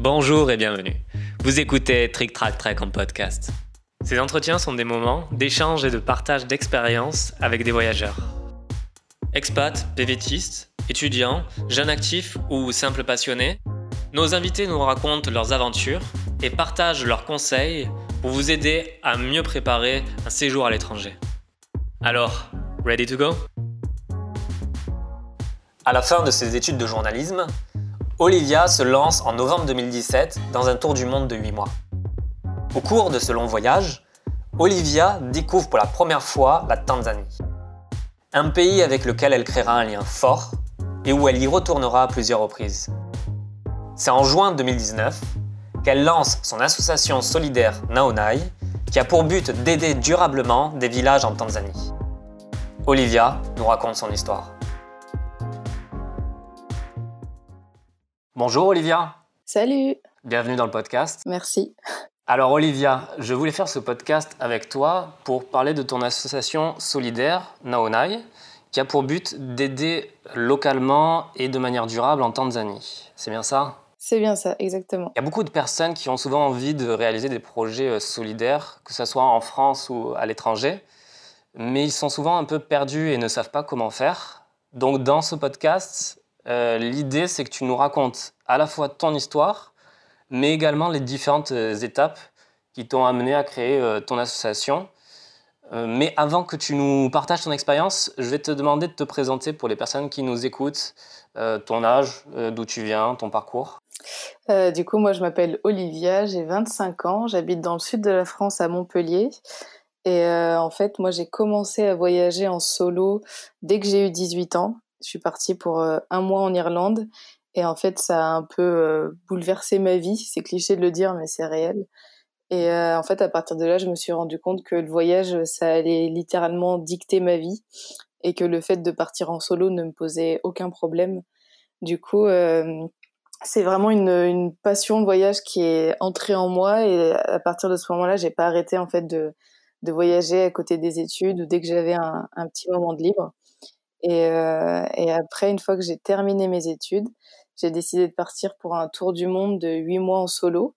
Bonjour et bienvenue. Vous écoutez Trick Track Track en podcast. Ces entretiens sont des moments d'échange et de partage d'expériences avec des voyageurs. Expats, PVTistes, étudiants, jeunes actifs ou simples passionnés, nos invités nous racontent leurs aventures et partagent leurs conseils pour vous aider à mieux préparer un séjour à l'étranger. Alors, ready to go? À la fin de ses études de journalisme, Olivia se lance en novembre 2017 dans un tour du monde de 8 mois. Au cours de ce long voyage, Olivia découvre pour la première fois la Tanzanie. Un pays avec lequel elle créera un lien fort et où elle y retournera à plusieurs reprises. C'est en juin 2019 qu'elle lance son association solidaire Naonai, qui a pour but d'aider durablement des villages en Tanzanie. Olivia nous raconte son histoire. Bonjour Olivia. Salut. Bienvenue dans le podcast. Merci. Alors Olivia, je voulais faire ce podcast avec toi pour parler de ton association solidaire Naonai, qui a pour but d'aider localement et de manière durable en Tanzanie. C'est bien ça? C'est bien ça, exactement. Il y a beaucoup de personnes qui ont souvent envie de réaliser des projets euh, solidaires, que ce soit en France ou à l'étranger, mais ils sont souvent un peu perdus et ne savent pas comment faire. Donc dans ce podcast, euh, l'idée c'est que tu nous racontes à la fois ton histoire, mais également les différentes euh, étapes qui t'ont amené à créer ton association. mais avant que tu nous partages ton expérience, je vais te demander de te présenter pour les personnes qui nous écoutent, ton âge, d'où tu viens, ton parcours. Euh, du coup, moi, je m'appelle Olivia, j'ai 25 ans, j'habite dans le sud de la France, à Montpellier. Et euh, en fait, moi, j'ai commencé à voyager en solo dès que j'ai eu 18 ans. Je suis partie pour euh, un mois en Irlande. Et en fait, ça a un peu bouleversé ma vie. C'est cliché de le dire, mais c'est réel. Et en fait, à partir de là, je me suis rendu compte que le voyage, ça allait littéralement dicter ma vie et que le fait de partir en solo ne me posait aucun problème. Du coup, c'est vraiment une, passion de voyage qui est entrée en moi et à partir de ce moment-là, j'ai pas arrêté en fait de, voyager à côté des études ou dès que j'avais un, petit moment de libre. Et, euh, et après, une fois que j'ai terminé mes études, j'ai décidé de partir pour un tour du monde de huit mois en solo,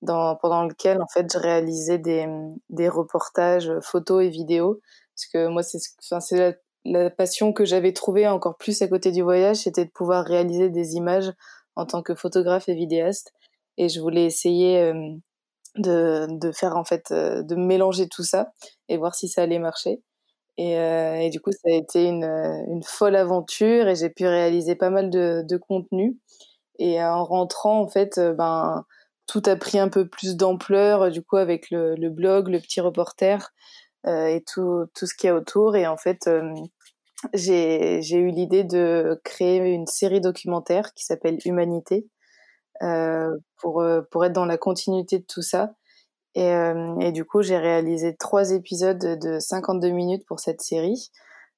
pendant lequel en fait je réalisais des, reportages photos et vidéos, parce que moi c'est la, passion que j'avais trouvée encore plus à côté du voyage, c'était de pouvoir réaliser des images en tant que photographe et vidéaste. Et je voulais essayer euh, de, faire en fait, euh, de mélanger tout ça et voir si ça allait marcher. Et, euh, du coup, ça a été une, une folle aventure et j'ai pu réaliser pas mal de, de contenu. Et en rentrant, en fait, ben, tout a pris un peu plus d'ampleur, du coup, avec le, le, blog, le petit reporter euh, et tout, tout ce qu'il y a autour. Et en fait, j'ai eu l'idée de créer une série documentaire qui s'appelle Humanité euh, pour, euh, pour être dans la continuité de tout ça. Et, euh, et du coup, j'ai réalisé trois épisodes de 52 minutes pour cette série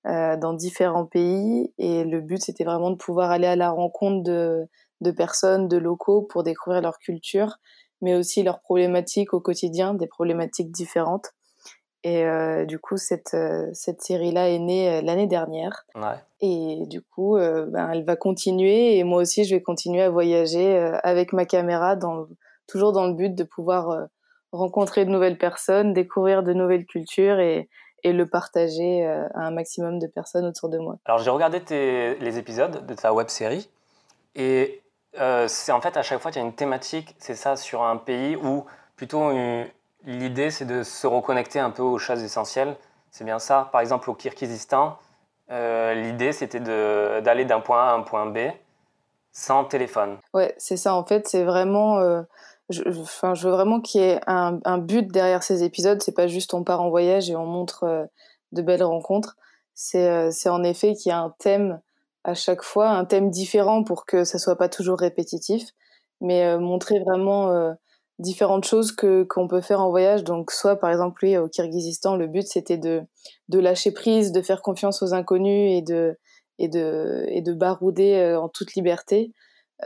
euh, dans différents pays. Et le but, c'était vraiment de pouvoir aller à la rencontre de, de personnes, de locaux pour découvrir leur culture, mais aussi leurs problématiques au quotidien, des problématiques différentes. Et euh, du coup, cette, euh, cette série-là est née euh, l'année dernière. Ouais. Et du coup, ben, elle va continuer. Et moi aussi, je vais continuer à voyager avec ma caméra, dans, toujours dans le but de pouvoir rencontrer de nouvelles personnes, découvrir de nouvelles cultures et, et le partager à un maximum de personnes autour de moi. Alors, j'ai regardé tes, les épisodes de ta web série. Et c'est en fait, à chaque fois, il y a une thématique, c'est ça, sur un pays ou plutôt une, L'idée, c'est de se reconnecter un peu aux choses essentielles. C'est bien ça. Par exemple, au Kirghizistan, euh, l'idée, c'était d'aller d'un point A à un point B sans téléphone. Ouais, c'est ça. En fait, c'est vraiment. Je, je veux vraiment qu'il y ait un, un, but derrière ces épisodes. C'est pas juste on part en voyage et on montre euh, de belles rencontres. C'est euh, en effet qu'il y a un thème à chaque fois, un thème différent pour que ça soit pas toujours répétitif, mais euh, montrer vraiment euh, différentes choses que qu'on peut faire en voyage. Donc soit par exemple oui, au Kirghizistan, le but c'était de de lâcher prise, de faire confiance aux inconnus et de et de et de barouder euh, en toute liberté.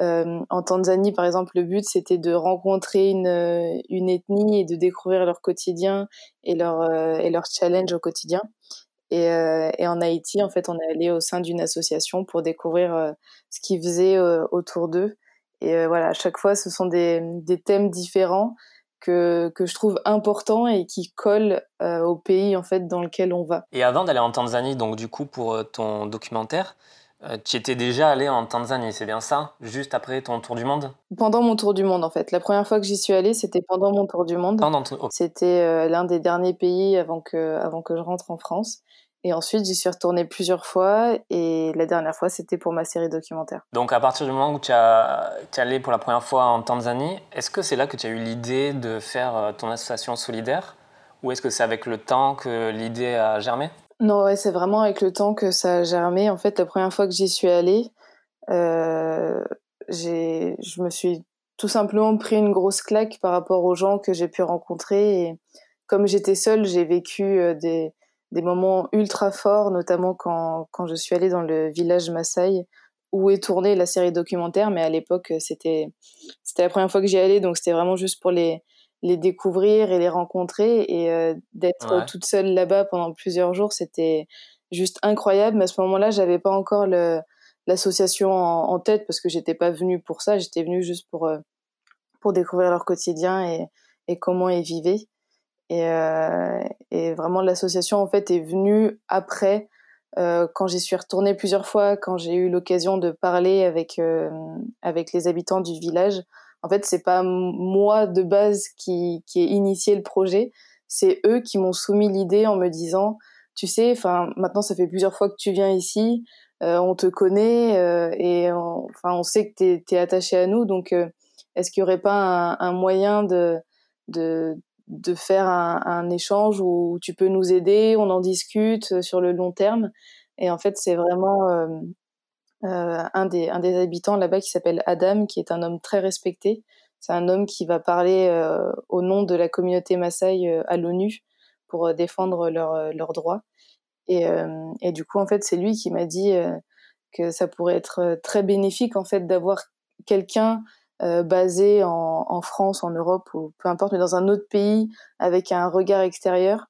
Euh, en Tanzanie, par exemple, le but c'était de rencontrer une une ethnie et de découvrir leur quotidien et leur euh, et leur challenge au quotidien. Et, euh, en Haïti, en fait, on est allé au sein d'une association pour découvrir ce qu'ils faisaient autour d'eux Et voilà, à chaque fois, ce sont des, des thèmes différents que, que, je trouve importants et qui collent au pays en fait dans lequel on va. Et avant d'aller en Tanzanie, donc du coup pour ton documentaire, euh, tu étais déjà allé en Tanzanie, c'est bien ça Juste après ton tour du monde? Pendant mon tour du monde, en fait. La première fois que j'y suis allée, c'était pendant mon tour du monde. C'était euh, l'un des derniers pays avant que, avant que je rentre en France. Et ensuite, j'y suis retournée plusieurs fois. Et la dernière fois, c'était pour ma série documentaire. Donc, à partir du moment où tu as, es allé pour la première fois en Tanzanie, est-ce que c'est là que tu as eu l'idée de faire euh, ton association solidaire? Ou est-ce que c'est avec le temps que l'idée a germé? Non, ouais, c'est vraiment avec le temps que ça a germé. En fait, la première fois que j'y suis allée, euh, je me suis tout simplement pris une grosse claque par rapport aux gens que j'ai pu rencontrer. Et comme j'étais seule, j'ai vécu euh, des, des moments ultra forts, notamment quand, quand je suis allée dans le village Maasai où est tournée la série documentaire. Mais à l'époque, c'était c'était la première fois que j'y allais, donc c'était vraiment juste pour les les découvrir et les rencontrer et euh, d'être toute seule là-bas pendant plusieurs jours, c'était juste incroyable. Mais à ce moment-là, j'avais pas encore l'association en, tête parce que j'étais pas venue pour ça. J'étais venue juste pour euh, pour découvrir leur quotidien et, et comment ils vivaient. Et, euh, et vraiment, l'association en fait est venue après. quand j'y suis retournée plusieurs fois, quand j'ai eu l'occasion de parler avec avec les habitants du village, en fait, c'est pas moi de base qui, qui ai initié le projet, c'est eux qui m'ont soumis l'idée en me disant, tu sais, enfin, maintenant ça fait plusieurs fois que tu viens ici, euh, on te connaît euh, et on, enfin, on sait que tu es, attaché à nous, donc euh, est-ce qu'il y aurait pas un, moyen de, de, de faire un, un, échange où tu peux nous aider, on en discute sur le long terme? Et en fait, c'est vraiment euh, un, des, un des habitants là-bas qui s'appelle Adam, qui est un homme très respecté. C'est un homme qui va parler euh, au nom de la communauté Maasai euh, à l'ONU pour défendre leurs droits. Et, du coup, en fait, c'est lui qui m'a dit que ça pourrait être très bénéfique en fait d'avoir quelqu'un basé en, France, en Europe ou peu importe, mais dans un autre pays avec un regard extérieur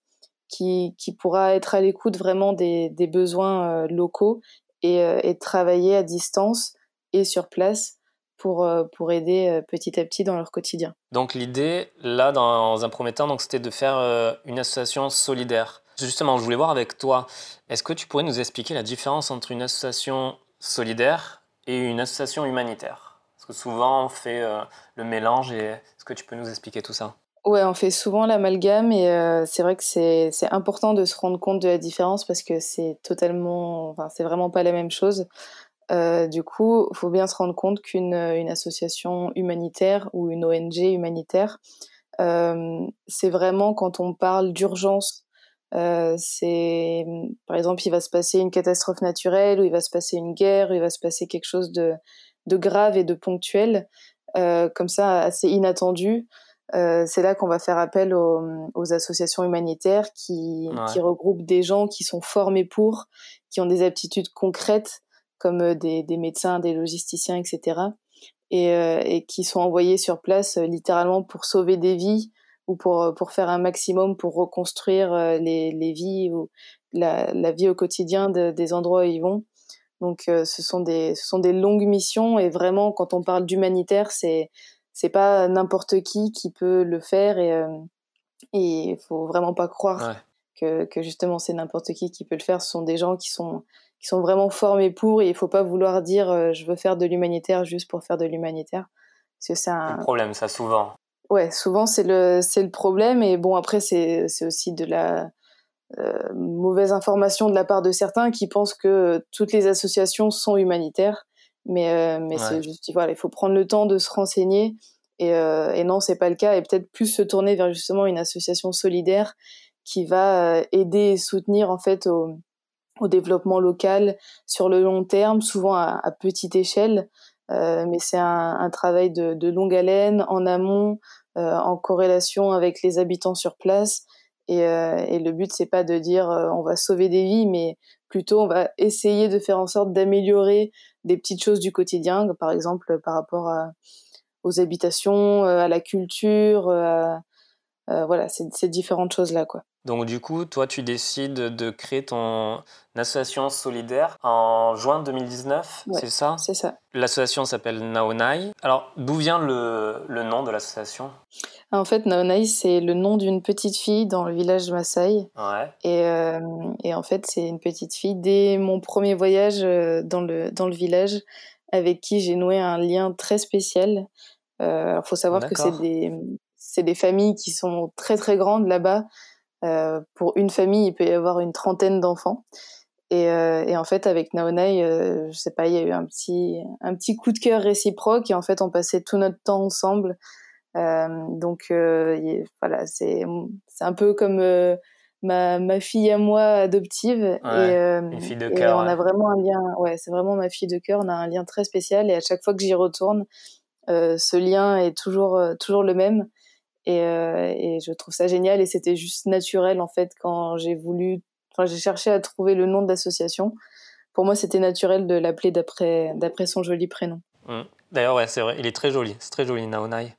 qui, pourra être à l'écoute vraiment des besoins locaux euh, et, travailler à distance et sur place pour, euh, pour aider euh, petit à petit dans leur quotidien. Donc l'idée, là, dans un premier temps, c'était de faire une association solidaire. Justement, je voulais voir avec toi, est-ce que tu pourrais nous expliquer la différence entre une association solidaire et une association humanitaire? Parce que souvent, on fait le mélange et est-ce que tu peux nous expliquer tout ça? Ouais, on fait souvent l'amalgame et euh, c'est vrai que c'est important de se rendre compte de la différence parce que c'est totalement, enfin, c'est vraiment pas la même chose. Euh, du coup, il faut bien se rendre compte qu'une une association humanitaire ou une ONG humanitaire, euh, c'est vraiment quand on parle d'urgence. Euh, c'est, par exemple, il va se passer une catastrophe naturelle ou il va se passer une guerre, ou il va se passer quelque chose de, de grave et de ponctuel, euh, comme ça, assez inattendu. Euh, c'est là qu'on va faire appel aux, associations humanitaires qui, regroupent des gens qui sont formés pour, qui ont des aptitudes concrètes comme euh, des, médecins, des logisticiens, etc. Euh, et, qui sont envoyés sur place littéralement pour sauver des vies ou pour, pour faire un maximum pour reconstruire les, vies ou la, vie au quotidien des endroits où ils vont. Donc ce, sont des, ce sont des longues missions et vraiment quand on parle d'humanitaire, c'est c'est pas n'importe qui qui peut le faire et euh, et il faut vraiment pas croire que, que justement c'est n'importe qui qui peut le faire. Ce sont des gens qui sont qui sont vraiment formés pour et il faut pas vouloir dire euh, je veux faire de l'humanitaire juste pour faire de l'humanitaire c'est un problème ça souvent. Ouais, souvent c'est le c'est le problème et bon après c'est c'est aussi de la euh, mauvaise information de la part de certains qui pensent que toutes les associations sont humanitaires mais, euh, mais c'est juste, voilà, il faut prendre le temps de se renseigner. Et, euh, et non, c'est pas le cas. Et peut-être plus se tourner vers justement une association solidaire qui va euh, aider et soutenir en fait au, au développement local sur le long terme, souvent à, à petite échelle. Euh, mais c'est un, un, travail de, de, longue haleine, en amont, euh, en corrélation avec les habitants sur place. Et, euh, et le but, c'est pas de dire on va sauver des vies, mais plutôt on va essayer de faire en sorte d'améliorer des petites choses du quotidien, par exemple par rapport aux habitations, euh, à la culture, euh, voilà, ces différentes choses-là. quoi. Donc du coup, toi, tu décides de créer ton association solidaire en juin 2019, c'est ça? C'est ça. L'association s'appelle Naonai. Alors, d'où vient le, nom de l'association? En fait, Naonai, c'est le nom d'une petite fille dans le village de Maasai. Ouais. Et, euh, et en fait, c'est une petite fille dès mon premier voyage euh, dans le, dans le village avec qui j'ai noué un lien très spécial. Euh, il faut savoir que c'est des, c'est des familles qui sont très très grandes là-bas. Euh, pour une famille, il peut y avoir une trentaine d'enfants. Et, euh, et, en fait, avec Naonai, euh, je sais pas, il y a eu un petit, un petit coup de cœur réciproque et en fait, on passait tout notre temps ensemble. Euh, donc voilà, c'est c'est un peu comme ma, ma fille à moi adoptive. et, une fille de cœur. on a vraiment un lien. Ouais, c'est vraiment ma fille de cœur. On a un lien très spécial et à chaque fois que j'y retourne, ce lien est toujours toujours le même. Et, euh, et, je trouve ça génial et c'était juste naturel en fait quand j'ai voulu, enfin j'ai cherché à trouver le nom de l'association. Pour moi, c'était naturel de l'appeler d'après d'après son joli prénom. Mmh. D'ailleurs, ouais, c'est vrai, il est très joli, c'est très joli, Naonai.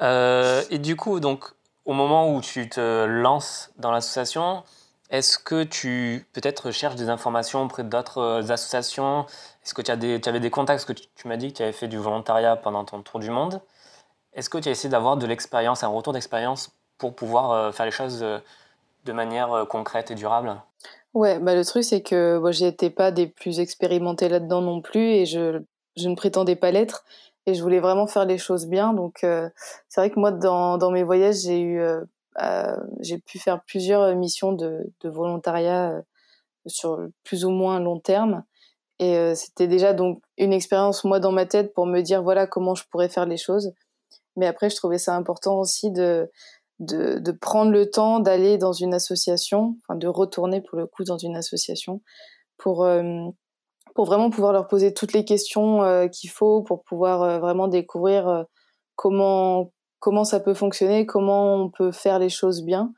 Euh, et du coup, donc, au moment où tu te lances dans l'association, est-ce que tu peut-être cherches des informations auprès d'autres euh, associations? Est-ce que tu, as des, tu avais des contacts? Parce que tu, tu m'as dit que tu avais fait du volontariat pendant ton tour du monde. Est-ce que tu as essayé d'avoir de l'expérience, un retour d'expérience pour pouvoir euh, faire les choses de manière concrète et durable? Ouais, bah le truc c'est que moi j'ai j'étais pas des plus expérimentés là-dedans non plus et je, je ne prétendais pas l'être et je voulais vraiment faire les choses bien. Donc c'est vrai que moi dans, dans mes voyages j'ai eu j'ai pu faire plusieurs missions de, de volontariat sur plus ou moins long terme et c'était déjà donc une expérience moi dans ma tête pour me dire voilà comment je pourrais faire les choses. Mais après, je trouvais ça important aussi de, de, de prendre le temps d'aller dans une association, enfin de retourner pour le coup dans une association, pour, euh, pour vraiment pouvoir leur poser toutes les questions euh, qu'il faut, pour pouvoir euh, vraiment découvrir comment, comment ça peut fonctionner, comment on peut faire les choses bien.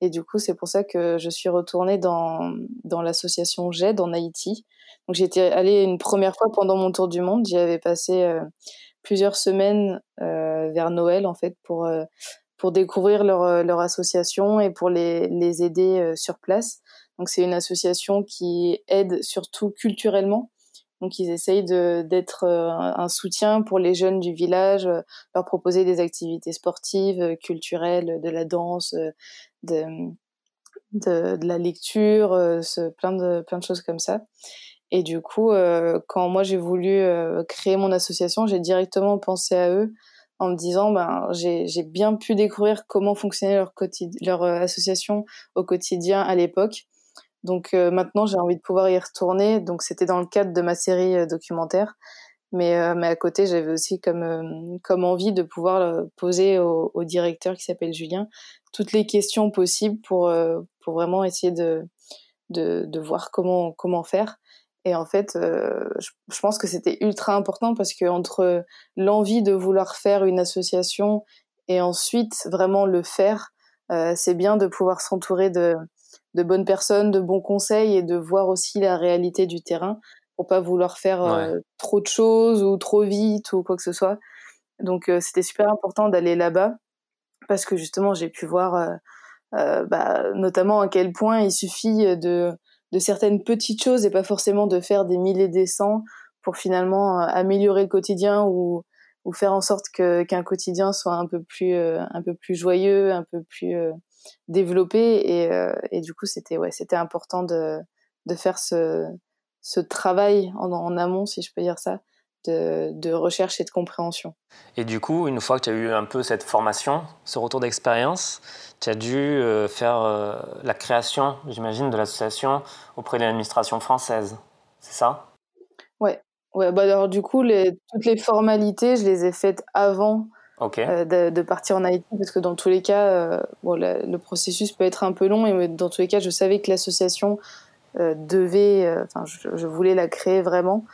Et du coup, c'est pour ça que je suis retournée dans, dans l'association GED en Haïti. Donc j'étais allée une première fois pendant mon tour du monde. J'y avais passé plusieurs semaines euh, vers Noël en fait pour euh, pour découvrir leur, euh, leur association et pour les, les aider sur place. C'est une association qui aide surtout culturellement. Donc ils essayent d'être un soutien pour les jeunes du village, leur proposer des activités sportives, culturelles, de la danse, de, la lecture, ce, plein, de, plein de choses comme ça. Et du coup, euh, quand moi j'ai voulu euh, créer mon association, j'ai directement pensé à eux en me disant, ben, j'ai bien pu découvrir comment fonctionnait leur, euh, association au quotidien à l'époque. Donc maintenant, j'ai envie de pouvoir y retourner. Donc c'était dans le cadre de ma série documentaire. Mais, mais à côté, j'avais aussi comme, comme envie de pouvoir poser au, au directeur qui s'appelle Julien toutes les questions possibles pour, pour vraiment essayer de, de, de voir comment, comment faire. Et en fait, euh, je, pense que c'était ultra important parce que entre l'envie de vouloir faire une association et ensuite vraiment le faire, euh, c'est bien de pouvoir s'entourer de, de bonnes personnes, de bons conseils et de voir aussi la réalité du terrain pour pas vouloir faire euh, trop de choses ou trop vite ou quoi que ce soit. Donc c'était super important d'aller là-bas parce que justement j'ai pu voir bah, notamment à quel point il suffit de de certaines petites choses et pas forcément de faire des milliers des cents pour finalement euh, améliorer le quotidien ou, ou faire en sorte que qu'un quotidien soit un peu plus euh, un peu plus joyeux, un peu plus euh, développé et, et du coup c'était ouais c'était important de de faire ce ce travail en, en amont si je peux dire ça de, de, recherche et de compréhension. Et du coup, une fois que tu as eu un peu cette formation, ce retour d'expérience, tu as dû euh, faire euh, la création, j'imagine, de l'association auprès de l'administration française. C'est ça? Ouais. ouais bah alors, du coup, les, toutes les formalités, je les ai faites avant euh, de, de, partir en Haïti, parce que dans tous les cas, bon, le processus peut être un peu long, et dans tous les cas, je savais que l'association devait, enfin, je, je, voulais la créer vraiment.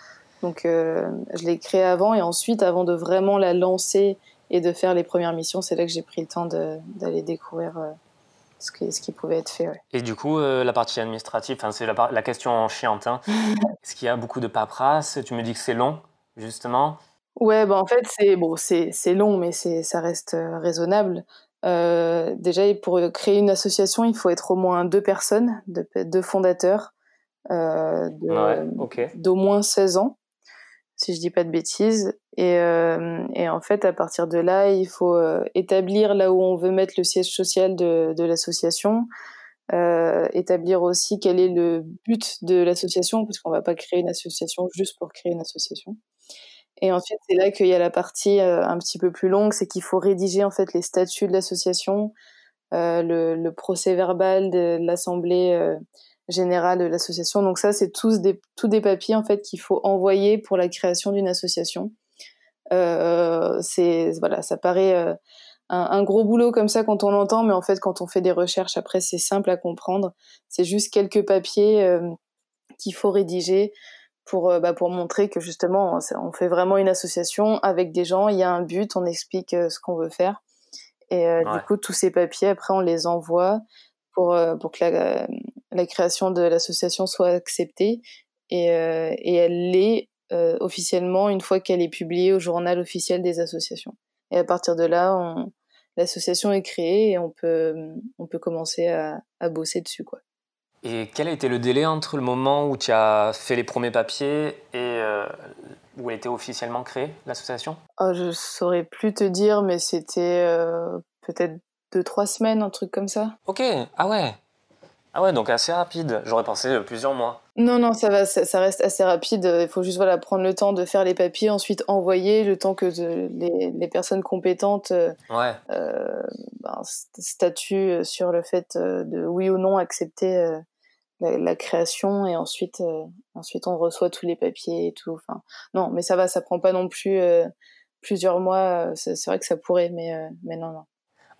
Donc, je l'ai créée avant, et ensuite, avant de vraiment la lancer et de faire les premières missions, c'est là que j'ai pris le temps d'aller découvrir euh, ce, qui, ce qui pouvait être fait. Et du coup, euh, la partie administrative, c'est la, la, question chiante. Hein. Est-ce qu'il y a beaucoup de paperasse? Tu me dis que c'est long, justement. Ouais, bah en fait, c'est bon, c'est long, mais ça reste euh, raisonnable. déjà, pour créer une association, il faut être au moins deux personnes, deux, fondateurs, d'au moins 16 ans, si je dis pas de bêtises. Et, et, en fait, à partir de là, il faut établir là où on veut mettre le siège social de, de l'association, euh, établir aussi quel est le but de l'association, parce qu'on va pas créer une association juste pour créer une association. Et ensuite, c'est là qu'il y a la partie euh, un petit peu plus longue, c'est qu'il faut rédiger en fait les statuts de l'association, euh, le, procès verbal de l'assemblée euh, générale de l'association. Donc ça, c'est tous des, tous des papiers en fait qu'il faut envoyer pour la création d'une association. c'est voilà, ça paraît un, gros boulot comme ça quand on l'entend, mais en fait, quand on fait des recherches, après, c'est simple à comprendre. C'est juste quelques papiers qu'il faut rédiger pour, euh, bah, pour montrer que justement, on fait vraiment une association avec des gens, il y a un but, on explique euh, ce qu'on veut faire. Et du coup, tous ces papiers, après, on les envoie pour, pour que la, la création de l'association soit acceptée. Et, et elle l'est officiellement une fois qu'elle est publiée au journal officiel des associations. Et à partir de là, on, l'association est créée et on peut, on peut commencer à, à, bosser dessus. Quoi. Et quel a été le délai entre le moment où tu as fait les premiers papiers et euh, où elle était officiellement créée, l'association? Oh, Je saurais plus te dire, mais c'était euh, peut-être deux, trois semaines, un truc comme ça. Ok, ah ouais ah ouais, donc assez rapide. J'aurais pensé euh, plusieurs mois. Non, non, ça va, ça, reste assez rapide. Il faut juste voilà, prendre le temps de faire les papiers, ensuite envoyer, le temps que les, les, personnes compétentes euh, ouais. euh, ben, statuent sur le fait euh, de oui ou non accepter la, création, et ensuite, ensuite on reçoit tous les papiers et tout. Enfin, non, mais ça va, ça prend pas non plus plusieurs mois. C'est vrai que ça pourrait, mais, mais non, non.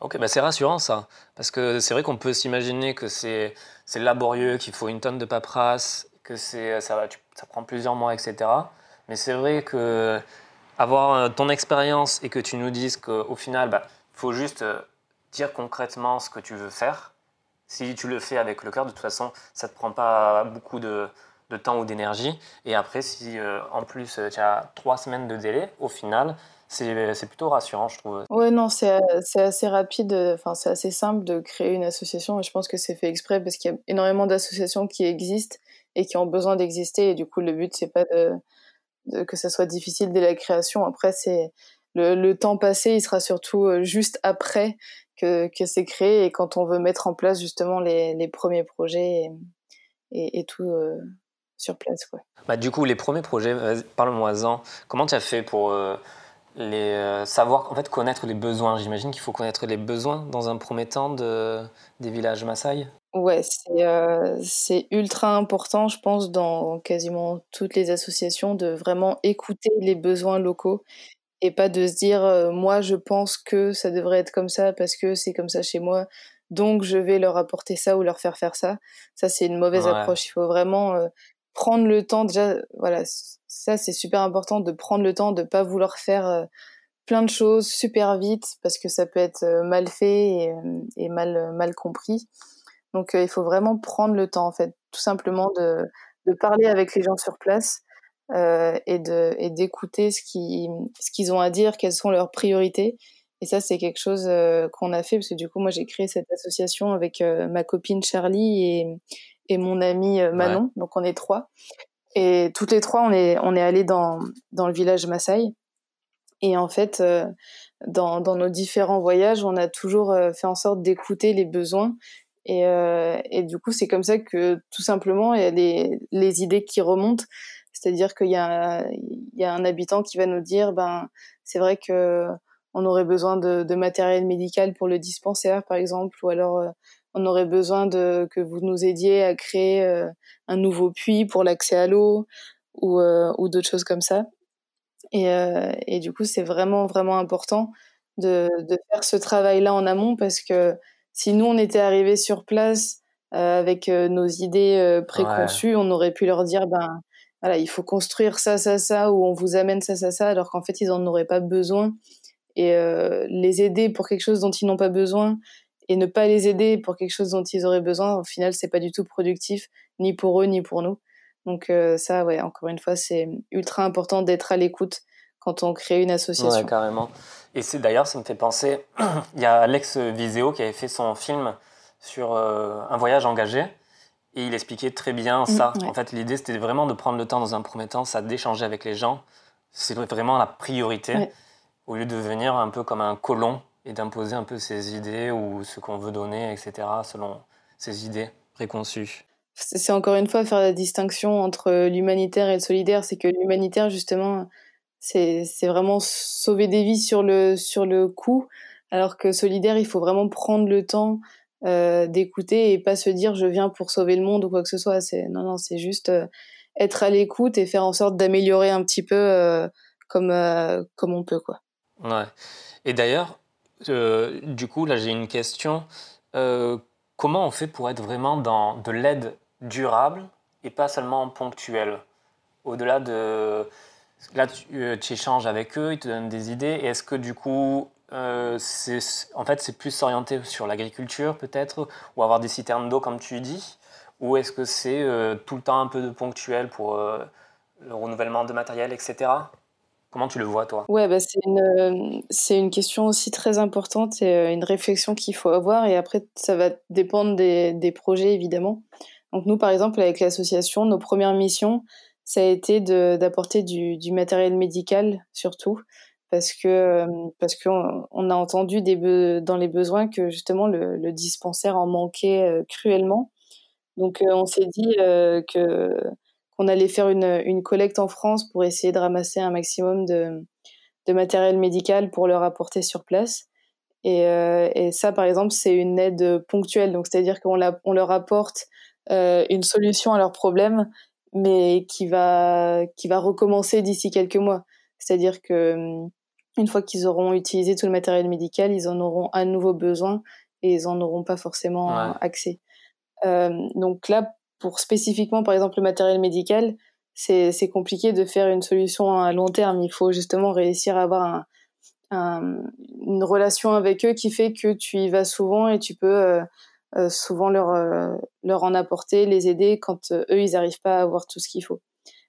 Ok, bah c'est rassurant ça, parce que c'est vrai qu'on peut s'imaginer que c'est laborieux, qu'il faut une tonne de paperasse, que ça, ça prend plusieurs mois, etc. Mais c'est vrai que avoir euh, ton expérience et que tu nous dises qu'au final, il bah, faut juste euh, dire concrètement ce que tu veux faire. Si tu le fais avec le cœur, de toute façon, ça ne te prend pas beaucoup de, de temps ou d'énergie. Et après, si euh, en plus tu as trois semaines de délai, au final, c'est plutôt rassurant, je trouve. Ouais, non, c'est assez rapide, enfin, c'est assez simple de créer une association et je pense que c'est fait exprès parce qu'il y a énormément d'associations qui existent et qui ont besoin d'exister et du coup, le but, c'est pas que ça soit difficile dès la création. Après, c'est le, temps passé, il sera surtout euh, juste après que, que c'est créé et quand on veut mettre en place justement les, premiers projets et, tout euh, sur place. Bah, du coup, les premiers projets, parle-moi-en. Comment tu as fait pour. Euh, les, savoir, en fait, connaître les besoins? J'imagine qu'il faut connaître les besoins dans un premier temps de, des villages Maasai. Ouais, c'est euh, ultra important, je pense, dans quasiment toutes les associations, de vraiment écouter les besoins locaux et pas de se dire euh, moi je pense que ça devrait être comme ça parce que c'est comme ça chez moi, donc je vais leur apporter ça ou leur faire faire ça. Ça, c'est une mauvaise approche. Il faut vraiment prendre le temps déjà voilà ça c'est super important de prendre le temps de pas vouloir faire euh, plein de choses super vite parce que ça peut être euh, mal fait et, euh, mal mal compris donc il faut vraiment prendre le temps en fait tout simplement de, de parler avec les gens sur place et de et d'écouter ce qui ce qu'ils ont à dire quelles sont leurs priorités et ça c'est quelque chose qu'on a fait parce que du coup moi j'ai créé cette association avec ma copine Charlie et et mon ami euh, Manon. Donc on est trois. Et toutes les trois, on est, on est allés dans, dans le village Maasai. Et en fait, euh, dans, dans nos différents voyages, on a toujours euh, fait en sorte d'écouter les besoins. Et, et du coup, c'est comme ça que tout simplement, il y a les, idées qui remontent. C'est-à-dire qu'il y, a, un habitant qui va nous dire, ben, c'est vrai que on aurait besoin de, matériel médical pour le dispensaire, par exemple, ou alors on aurait besoin que vous nous aidiez à créer euh, un nouveau puits pour l'accès à l'eau ou, euh, d'autres choses comme ça. Et, euh, du coup, c'est vraiment, vraiment important de faire ce travail-là en amont parce que si nous, on était arrivés sur place avec nos idées préconçues, on aurait pu leur dire, ben, voilà, il faut construire ça, ça, ça, ou on vous amène ça, ça, ça, alors qu'en fait, ils n'en auraient pas besoin. Et les aider pour quelque chose dont ils n'ont pas besoin, et ne pas les aider pour quelque chose dont ils auraient besoin, au final, c'est pas du tout productif, ni pour eux, ni pour nous. Donc euh, ça, ouais, encore une fois, c'est ultra important d'être à l'écoute quand on crée une association. Ouais, carrément. Et c'est d'ailleurs, ça me fait penser, il y a Alex Viseo qui avait fait son film sur un voyage engagé. Et il expliquait très bien mm, ça. En fait, l'idée, c'était vraiment de prendre le temps dans un premier temps, ça d'échanger avec les gens. C'est vraiment la priorité, au lieu de venir un peu comme un colon et d'imposer un peu ses idées ou ce qu'on veut donner, etc., selon ses idées préconçues. C'est encore une fois faire la distinction entre l'humanitaire et le solidaire. C'est que l'humanitaire, justement, c'est vraiment sauver des vies sur le, sur le coup, alors que solidaire, il faut vraiment prendre le temps euh, d'écouter et pas se dire je viens pour sauver le monde ou quoi que ce soit. C'est non non, c'est juste euh, être à l'écoute et faire en sorte d'améliorer un petit peu euh, comme comme on peut quoi. Ouais. Et d'ailleurs, du coup là j'ai une question. comment on fait pour être vraiment dans de l'aide durable et pas seulement ponctuelle? Au-delà de là tu, tu, échanges avec eux, ils te donnent des idées. Est-ce que du coup euh, en fait, c'est plus orienté sur l'agriculture peut-être, ou avoir des citernes d'eau comme tu dis, ou est-ce que c'est euh, tout le temps un peu de ponctuel pour euh, le renouvellement de matériel, etc. Comment tu le vois, toi? Ouais, bah c'est une, c'est une question aussi très importante et une réflexion qu'il faut avoir. Et après, ça va dépendre des, des projets, évidemment. Donc, nous, par exemple, avec l'association, nos premières missions, ça a été d'apporter du, matériel médical, surtout parce que parce qu'on on a entendu dans les besoins que justement le, dispensaire en manquait cruellement. Donc on s'est dit qu'on allait faire une, collecte en France pour essayer de ramasser un maximum de, matériel médical pour leur apporter sur place. Et, ça, par exemple, c'est une aide ponctuelle. Donc c'est-à-dire qu'on on leur apporte une solution à leur problème, mais qui va qui va recommencer d'ici quelques mois. C'est-à-dire que une fois qu'ils auront utilisé tout le matériel médical, ils en auront à nouveau besoin et ils en auront pas forcément accès. Euh, donc là, pour spécifiquement, par exemple, le matériel médical, c'est compliqué de faire une solution à long terme. Il faut justement réussir à avoir un, une relation avec eux qui fait que tu y vas souvent et tu peux euh, euh, souvent leur, leur en apporter, les aider quand eux, ils n'arrivent pas à avoir tout ce qu'il faut.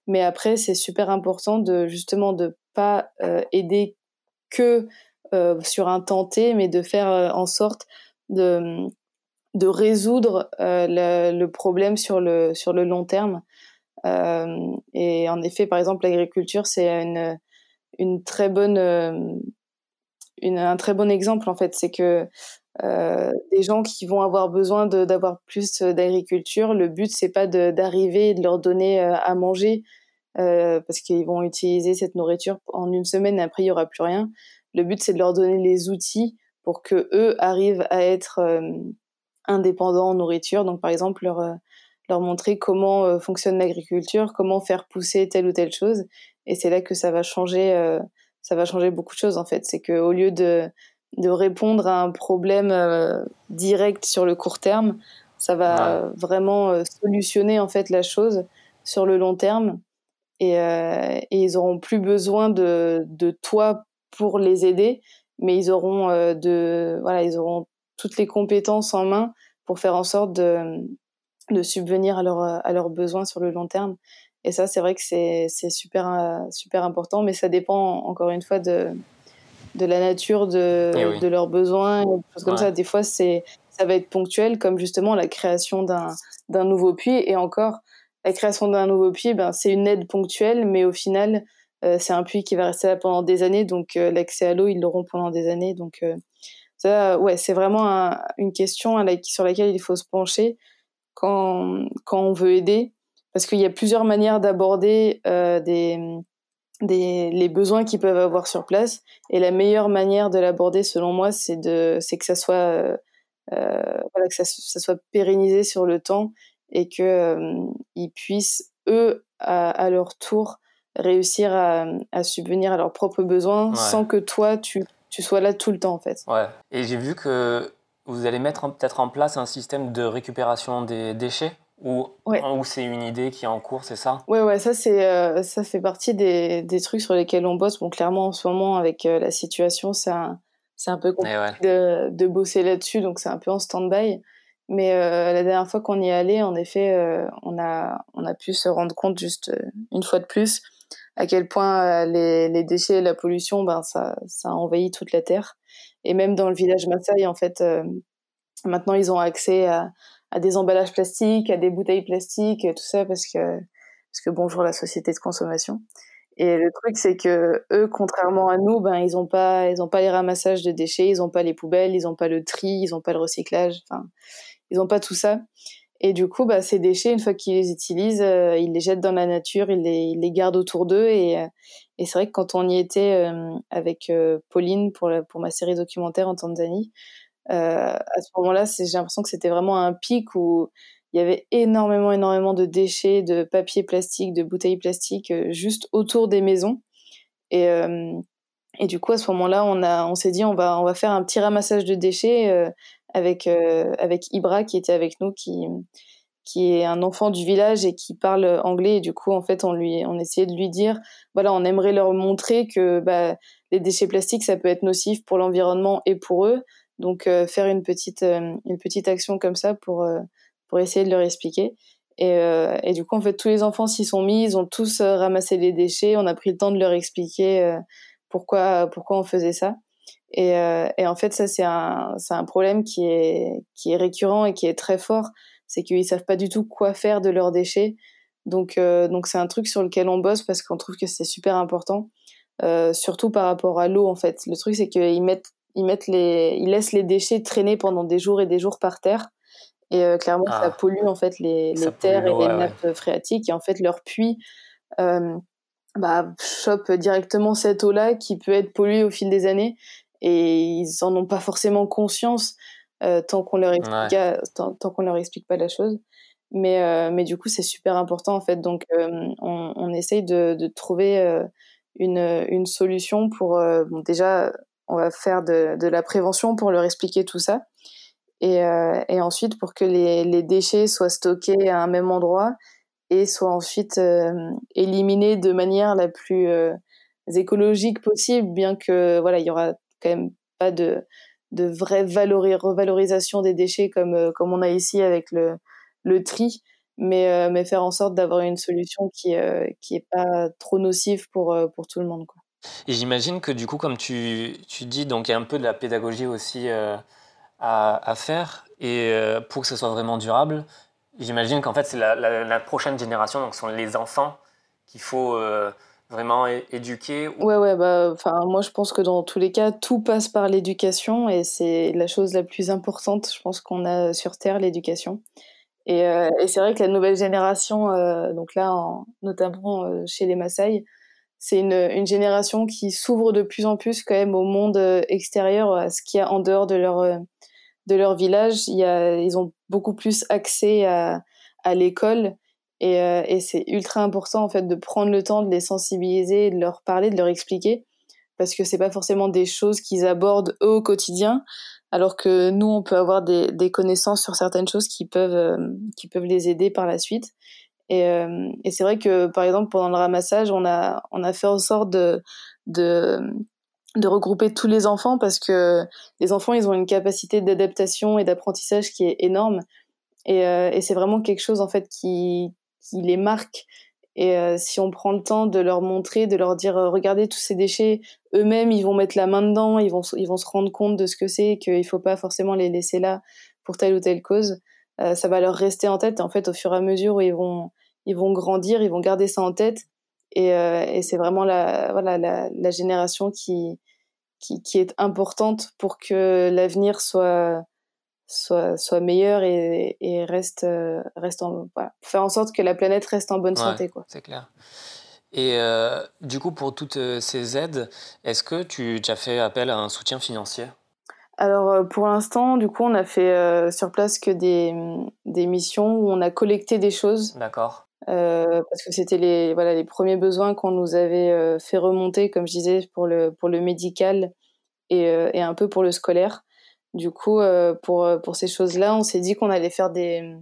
Mais après, c'est super important de justement de pas aider que euh, sur un temps T, mais de faire euh, en sorte de, de résoudre euh, le, problème sur le, sur le long terme. et en effet, par exemple, l'agriculture, c'est une, une très bonne, une, un très bon exemple, en fait. C'est que euh, des gens qui vont avoir besoin d'avoir plus d'agriculture, le but, c'est pas d'arriver et de leur donner à manger euh, parce qu'ils vont utiliser cette nourriture en une semaine et après il y aura plus rien. Le but c'est de leur donner les outils pour que eux arrivent à être euh, indépendants en nourriture. Donc par exemple leur euh, leur montrer comment fonctionne l'agriculture, comment faire pousser telle ou telle chose. Et c'est là que ça va changer, ça va changer beaucoup de choses en fait. C'est que au lieu de de répondre à un problème direct sur le court terme, ça va vraiment solutionner en fait la chose sur le long terme. Et, euh, et ils auront plus besoin de, de toi pour les aider, mais ils auront euh, de voilà, ils auront toutes les compétences en main pour faire en sorte de, de subvenir à, leur, à leurs besoins sur le long terme. Et ça, c'est vrai que c'est super, euh, super important, mais ça dépend encore une fois de, de la nature de, eh de leurs besoins, des choses comme ça. Des fois, c'est ça va être ponctuel, comme justement la création d'un nouveau puits. Et encore, la création d'un nouveau puits, ben, c'est une aide ponctuelle, mais au final, euh, c'est un puits qui va rester là pendant des années. Donc, euh, l'accès à l'eau, ils l'auront pendant des années. Donc, euh, ça, ouais, c'est vraiment une question sur laquelle il faut se pencher quand, quand on veut aider. Parce qu'il y a plusieurs manières d'aborder des, des, les besoins qu'ils peuvent avoir sur place. Et la meilleure manière de l'aborder, selon moi, c'est que ça soit, voilà, que ça, ça, soit pérennisé sur le temps et que euh, ils puissent eux à, leur tour réussir à, subvenir à leurs propres besoins sans que toi tu, tu sois là tout le temps en fait. Ouais. Et j'ai vu que vous allez mettre peut-être en place un système de récupération des déchets ou, ou c'est une idée qui est en cours, c'est ça? Ouais, ouais, ça, c'est, euh, ça fait partie des, des, trucs sur lesquels on bosse. Bon, clairement, en ce moment, avec euh, la situation, c'est un, c'est un peu compliqué de, de, bosser là-dessus, donc c'est un peu en stand-by. Mais euh, la dernière fois qu'on y est allé, en effet, on, a, on a pu se rendre compte juste une fois de plus à quel point les, les, déchets et la pollution, ben ça, ça envahit toute la terre. Et même dans le village Maasai, en fait, maintenant ils ont accès à, à, des emballages plastiques, à des bouteilles plastiques, tout ça parce que parce que bonjour la société de consommation. Et le truc, c'est que eux, contrairement à nous, ben ils ont pas, ils ont pas les ramassages de déchets, ils ont pas les poubelles, ils ont pas le tri, ils ont pas le recyclage. Enfin, ils ont pas tout ça. Et du coup, bah, ces déchets, une fois qu'ils les utilisent, euh, ils les jettent dans la nature, ils les, ils les gardent autour d'eux. Et, euh, et c'est vrai que quand on y était euh, avec Pauline pour, la, pour ma série documentaire en Tanzanie, à ce moment-là, j'ai l'impression que c'était vraiment un pic où il y avait énormément, énormément de déchets, de papier plastique, de bouteilles plastiques juste autour des maisons. Et, et du coup, à ce moment-là, on, s'est dit, on va, faire un petit ramassage de déchets avec euh, avec Ibra qui était avec nous, qui est un enfant du village et qui parle anglais. Et du coup, en fait, on essayait de lui dire, voilà, on aimerait leur montrer que bah, les déchets plastiques, ça peut être nocif pour l'environnement et pour eux. Donc, euh, faire une petite, euh, une petite action comme ça pour, pour essayer de leur expliquer. Et, et, du coup, en fait, tous les enfants s'y sont mis, ils ont tous ramassé les déchets. On a pris le temps de leur expliquer pourquoi, pourquoi on faisait ça. Et, euh, et, en fait, ça, c'est un, un problème qui est, qui est récurrent et qui est très fort. C'est qu'ils savent pas du tout quoi faire de leurs déchets. Donc, euh, donc c'est un truc sur lequel on bosse parce qu'on trouve que c'est super important, euh, surtout par rapport à l'eau, en fait. Le truc, c'est qu'ils mettent, ils mettent les, ils laissent les déchets traîner pendant des jours et des jours par terre. Et euh, clairement, ça ah. pollue, en fait, les, les terres et les nappes phréatiques. Et en fait, leur puits, euh, bah, chope directement cette eau-là qui peut être polluée au fil des années et ils en ont pas forcément conscience euh, tant qu'on leur explique tant, qu'on leur explique pas la chose mais euh, mais du coup c'est super important en fait donc euh, on, on, essaye de, de trouver euh, une une solution pour euh, bon déjà on va faire de, la prévention pour leur expliquer tout ça et, et ensuite pour que les, déchets soient stockés à un même endroit et soient ensuite éliminés de manière la plus écologique possible bien que voilà il y aura quand même pas de, vraie revalorisation des déchets comme, euh, comme on a ici avec le, tri, mais, euh, faire en sorte d'avoir une solution qui euh, qui est pas trop nocive pour, tout le monde. Et j'imagine que du coup, comme tu, tu dis, donc il y a un peu de la pédagogie aussi à, à, faire, et pour que ce soit vraiment durable, j'imagine qu'en fait c'est la, prochaine génération, donc ce sont les enfants qu'il faut vraiment éduquer Ouais, ouais, bah, moi je pense que dans tous les cas, tout passe par l'éducation et c'est la chose la plus importante, je pense qu'on a sur Terre, l'éducation. Et, euh, c'est vrai que la nouvelle génération, euh, donc là, en, notamment euh, chez les Maasai, c'est une, une génération qui s'ouvre de plus en plus quand même au monde euh, extérieur, à ce qu'il y a en dehors de leur, euh, de leur village. Il y a, ils ont beaucoup plus accès à, à l'école et, euh, et c'est ultra important en fait de prendre le temps de les sensibiliser, de leur parler, de leur expliquer, parce que c'est pas forcément des choses qu'ils abordent eux au quotidien, alors que nous on peut avoir des, des connaissances sur certaines choses qui peuvent qui peuvent les aider par la suite. Et, euh, et c'est vrai que par exemple pendant le ramassage on a on a fait en sorte de de regrouper tous les enfants parce que les enfants ils ont une capacité d'adaptation et d'apprentissage qui est énorme et, euh, et c'est vraiment quelque chose en fait qui qui les marquent. Et euh, si on prend le temps de leur montrer, de leur dire regardez tous ces déchets, eux-mêmes ils vont mettre la main dedans, ils vont ils vont se rendre compte de ce que c'est, qu'il faut pas forcément les laisser là pour telle ou telle cause. Euh, ça va leur rester en tête. Et en fait, au fur et à mesure où ils vont ils vont grandir, ils vont garder ça en tête. Et, et c'est vraiment la voilà la, la génération qui, qui qui est importante pour que l'avenir soit soit, soit meilleur et, et reste, euh, reste en, voilà, faire en sorte que la planète reste en bonne santé. Quoi. C'est clair. Et euh, du coup, pour toutes euh, ces aides, est-ce que tu, tu, as fait appel à un soutien financier? Alors, pour l'instant, du coup, on a fait euh, sur place que des, des missions où on a collecté des choses. D'accord. Euh, parce que c'était les, voilà, les premiers besoins qu'on nous avait fait remonter, comme je disais, pour le, pour le médical et, et un peu pour le scolaire. Du coup, euh, pour, euh, pour ces choses-là, on s'est dit qu'on allait faire des,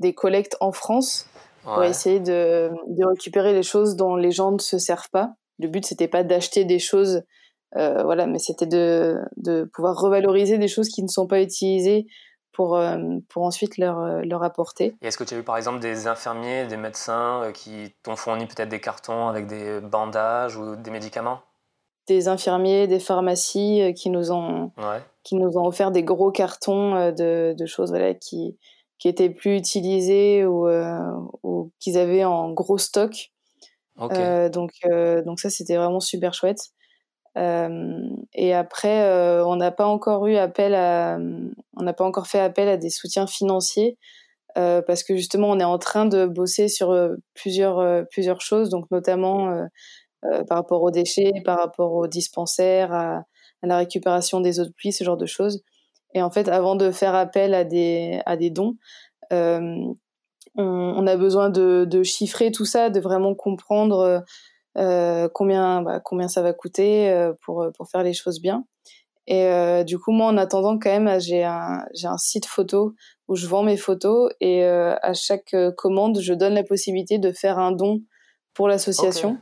des collectes en France pour essayer de, de récupérer les choses dont les gens ne se servent pas. Le but, c'était pas d'acheter des choses, euh, voilà, mais c'était de, de pouvoir revaloriser des choses qui ne sont pas utilisées pour, pour ensuite leur, leur apporter. Et est-ce que tu as eu par exemple des infirmiers, des médecins qui t'ont fourni peut-être des cartons avec des bandages ou des médicaments? Des infirmiers, des pharmacies qui nous ont, qui nous ont offert des gros cartons de, de choses voilà, qui, qui étaient plus utilisées ou, ou qu'ils avaient en gros stock. donc, donc ça, c'était vraiment super chouette. Euh, et après, euh, on n'a pas encore eu appel à, on n'a pas encore fait appel à des soutiens financiers euh, parce que justement, on est en train de bosser sur plusieurs plusieurs choses, donc notamment par rapport aux déchets, par rapport aux dispensaires, à, la récupération des eaux de pluie, ce genre de choses. Et en fait, avant de faire appel à des à des dons, on, a besoin de, chiffrer tout ça, de vraiment comprendre combien, bah, combien ça va coûter euh, pour, euh, pour faire les choses bien. Et du coup, moi, en attendant, quand même, j'ai un, j'ai un site photo où je vends mes photos et à chaque commande, je donne la possibilité de faire un don pour l'association.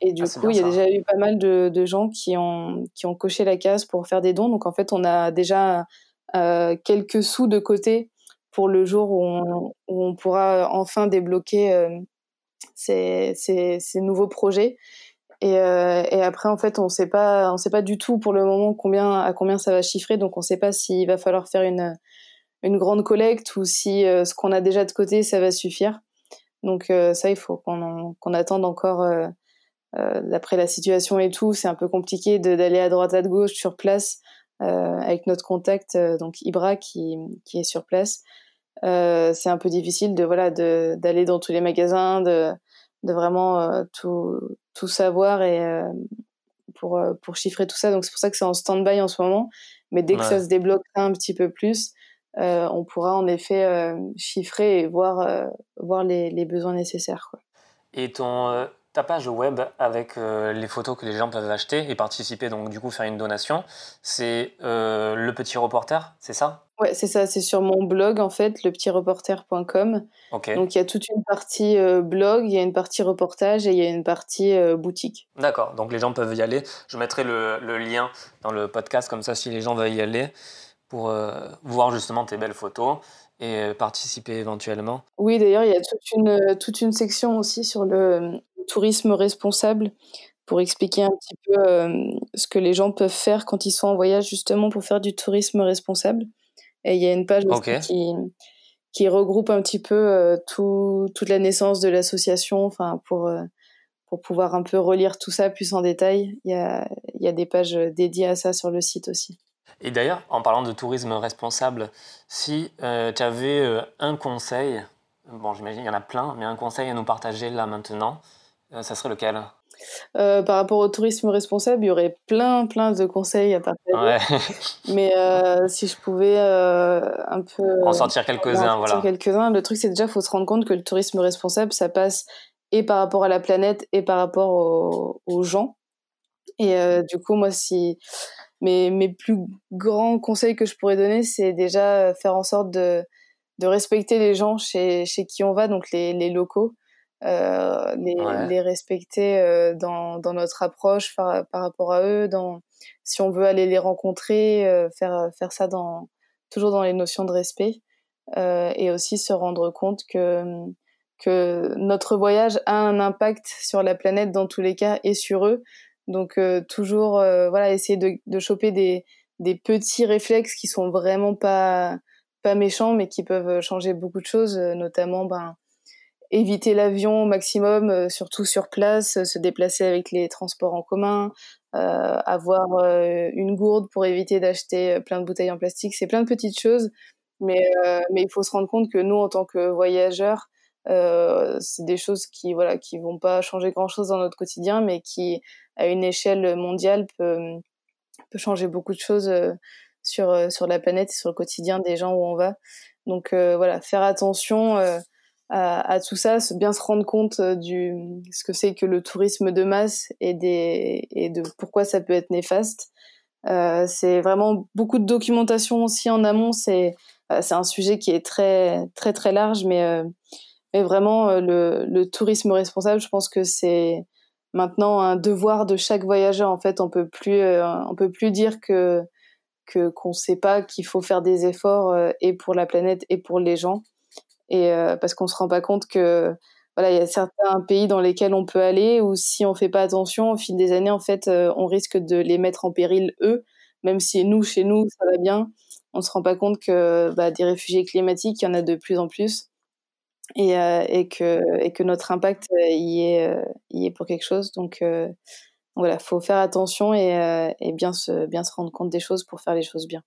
Et du ah, coup, il y a déjà eu pas mal de, de, gens qui ont, qui ont coché la case pour faire des dons. Donc, en fait, on a déjà quelques sous de côté pour le jour où on, où on pourra enfin débloquer ces, ces, nouveaux projets. Et, euh, et, après, en fait, on sait pas, on sait pas du tout pour le moment combien, à combien ça va chiffrer. Donc, on sait pas s'il va falloir faire une, une grande collecte ou si euh, ce qu'on a déjà de côté, ça va suffire. Donc, euh, ça, il faut qu'on qu'on attende encore. D'après la situation et tout, c'est un peu compliqué d'aller à droite à gauche sur place avec notre contact, donc Ibra qui, qui est sur place. Euh, c'est un peu difficile de voilà d'aller dans tous les magasins, de, de vraiment euh, tout, tout savoir et euh, pour, pour chiffrer tout ça. Donc c'est pour ça que c'est en stand-by en ce moment. Mais dès que ça se débloquera un petit peu plus, on pourra en effet chiffrer et voir, voir les, les besoins nécessaires. Quoi. Et ton, ta page web avec euh, les photos que les gens peuvent acheter et participer, donc du coup faire une donation, c'est euh, le petit reporter, c'est ça? Ouais, c'est ça, c'est sur mon blog en fait, lepetitreporter.com. Donc il y a toute une partie euh, blog, il y a une partie reportage et il y a une partie boutique. D'accord, donc les gens peuvent y aller. Je mettrai le, le, lien dans le podcast, comme ça si les gens veulent y aller pour voir justement tes belles photos et participer éventuellement. Oui, d'ailleurs, il y a toute une, toute une section aussi sur le, tourisme responsable pour expliquer un petit peu euh, ce que les gens peuvent faire quand ils sont en voyage justement pour faire du tourisme responsable. Et il y a une page qui, qui regroupe un petit peu euh, tout, toute la naissance de l'association, enfin pour, euh, pour pouvoir un peu relire tout ça plus en détail. Il y a, il y a des pages dédiées à ça sur le site aussi. Et d'ailleurs, en parlant de tourisme responsable, si tu avais un conseil, bon j'imagine il y en a plein, mais un conseil à nous partager là maintenant, ça serait lequel? Euh, par rapport au tourisme responsable, il y aurait plein, plein de conseils à partager. Mais euh, si je pouvais un peu. En sortir quelques-uns, voilà. quelques-uns. Le truc, c'est déjà, il faut se rendre compte que le tourisme responsable, ça passe et par rapport à la planète et par rapport aux, gens. Et du coup, moi, si. Mes, mes plus grands conseils que je pourrais donner, c'est déjà faire en sorte de, de respecter les gens chez, chez qui on va, donc les, les locaux. Euh, les, les, respecter euh, dans, dans, notre approche par, par, rapport à eux, dans, si on veut aller les rencontrer, euh, faire, faire ça dans, toujours dans les notions de respect, et aussi se rendre compte que, que notre voyage a un impact sur la planète dans tous les cas et sur eux. Donc toujours voilà essayer de, de choper des, des petits réflexes qui sont vraiment pas pas méchants mais qui peuvent changer beaucoup de choses, notamment ben éviter l'avion au maximum, euh, surtout sur place, euh, se déplacer avec les transports en commun, euh, avoir une gourde pour éviter d'acheter plein de bouteilles en plastique. C'est plein de petites choses, mais, mais il faut se rendre compte que nous, en tant que voyageurs, c'est des choses qui voilà qui vont pas changer grand chose dans notre quotidien, mais qui à une échelle mondiale peut, peut changer beaucoup de choses sur sur la planète et sur le quotidien des gens où on va. Donc voilà, faire attention à, tout ça, bien se rendre compte euh, du ce que c'est que le tourisme de masse et des et de pourquoi ça peut être néfaste. Euh, c'est vraiment beaucoup de documentation aussi en amont. C'est euh, un sujet qui est très très très large, mais euh, mais vraiment le, le tourisme responsable, je pense que c'est maintenant un devoir de chaque voyageur. En fait, on peut plus on peut plus dire que qu'on sait pas qu'il faut faire des efforts et pour la planète et pour les gens et parce qu'on se rend pas compte que voilà, il y a certains pays dans lesquels on peut aller où si on fait pas attention, au fil des années, en fait, euh, on risque de les mettre en péril eux, même si nous, chez nous, ça va bien. On se rend pas compte que bah, des réfugiés climatiques, il y en a de plus en plus et, euh, et que et que notre impact euh, y est y est pour quelque chose. Donc voilà, faut faire attention et, et bien se bien se rendre compte des choses pour faire les choses bien.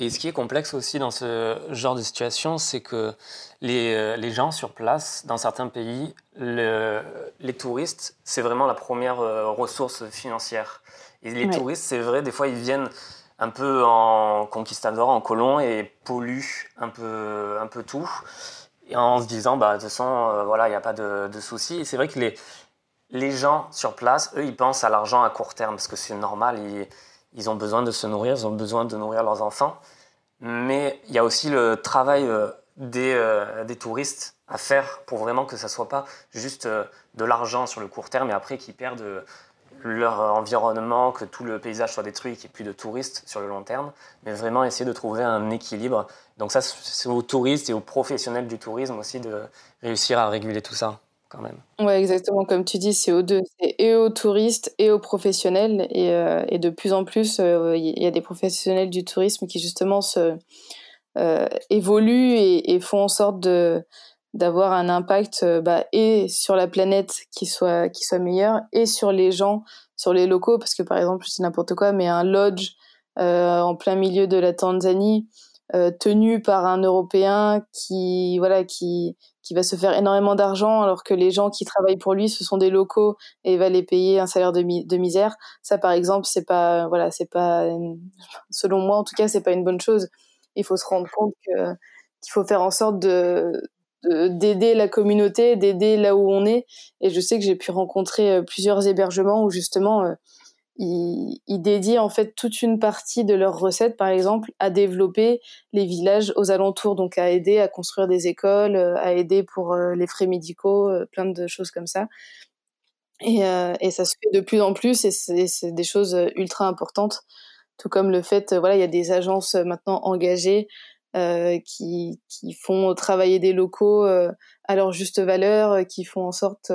Et ce qui est complexe aussi dans ce genre de situation, c'est que les, euh, les, gens sur place, dans certains pays, les touristes, c'est vraiment la première euh, ressource financière. Et les touristes, c'est vrai, des fois, ils viennent un peu en conquistador, en colon, et polluent un peu, un peu tout, et en se disant, bah, de toute façon, euh, voilà, il n'y a pas de, de souci. Et c'est vrai que les, les gens sur place, eux, ils pensent à l'argent à court terme, parce que c'est normal, ils, ils ont besoin de se nourrir, ils ont besoin de nourrir leurs enfants. Mais il y a aussi le travail euh, des, euh, des touristes à faire pour vraiment que ça ne soit pas juste euh, de l'argent sur le court terme et après qu'ils perdent leur environnement, que tout le paysage soit détruit, qu'il n'y ait plus de touristes sur le long terme, mais vraiment essayer de trouver un équilibre. Donc ça, c'est aux touristes et aux professionnels du tourisme aussi de réussir à réguler tout ça quand. Ouais, exactement. Comme tu dis, c'est aux deux. C'est et aux touristes et aux professionnels. Et, euh, de plus en plus, euh, il y a des professionnels du tourisme qui justement euh, évoluent et, font en sorte d'avoir un impact bah, et sur la planète qui soit qui soit meilleur et sur les gens, sur les locaux. Parce que par exemple, je dis n'importe quoi, mais un lodge en plein milieu de la Tanzanie. Tenu par un Européen qui voilà qui qui va se faire énormément d'argent alors que les gens qui travaillent pour lui ce sont des locaux et va les payer un salaire de, misère. Ça par exemple c'est pas voilà c'est pas selon moi en tout cas c'est pas une bonne chose. Il faut se rendre compte qu'il faut faire en sorte de d'aider la communauté d'aider là où on est. Et je sais que j'ai pu rencontrer euh, plusieurs hébergements où justement euh, ils, dédient en fait toute une partie de leurs recettes, par exemple, à développer les villages aux alentours, donc à aider à construire des écoles, euh, à aider pour euh, les frais médicaux, euh, plein de choses comme ça. Et, ça se fait de plus en plus, et c'est des choses ultra importantes, tout comme le fait, voilà, il y a des agences maintenant engagées qui, font travailler des locaux à leur juste valeur, qui font en sorte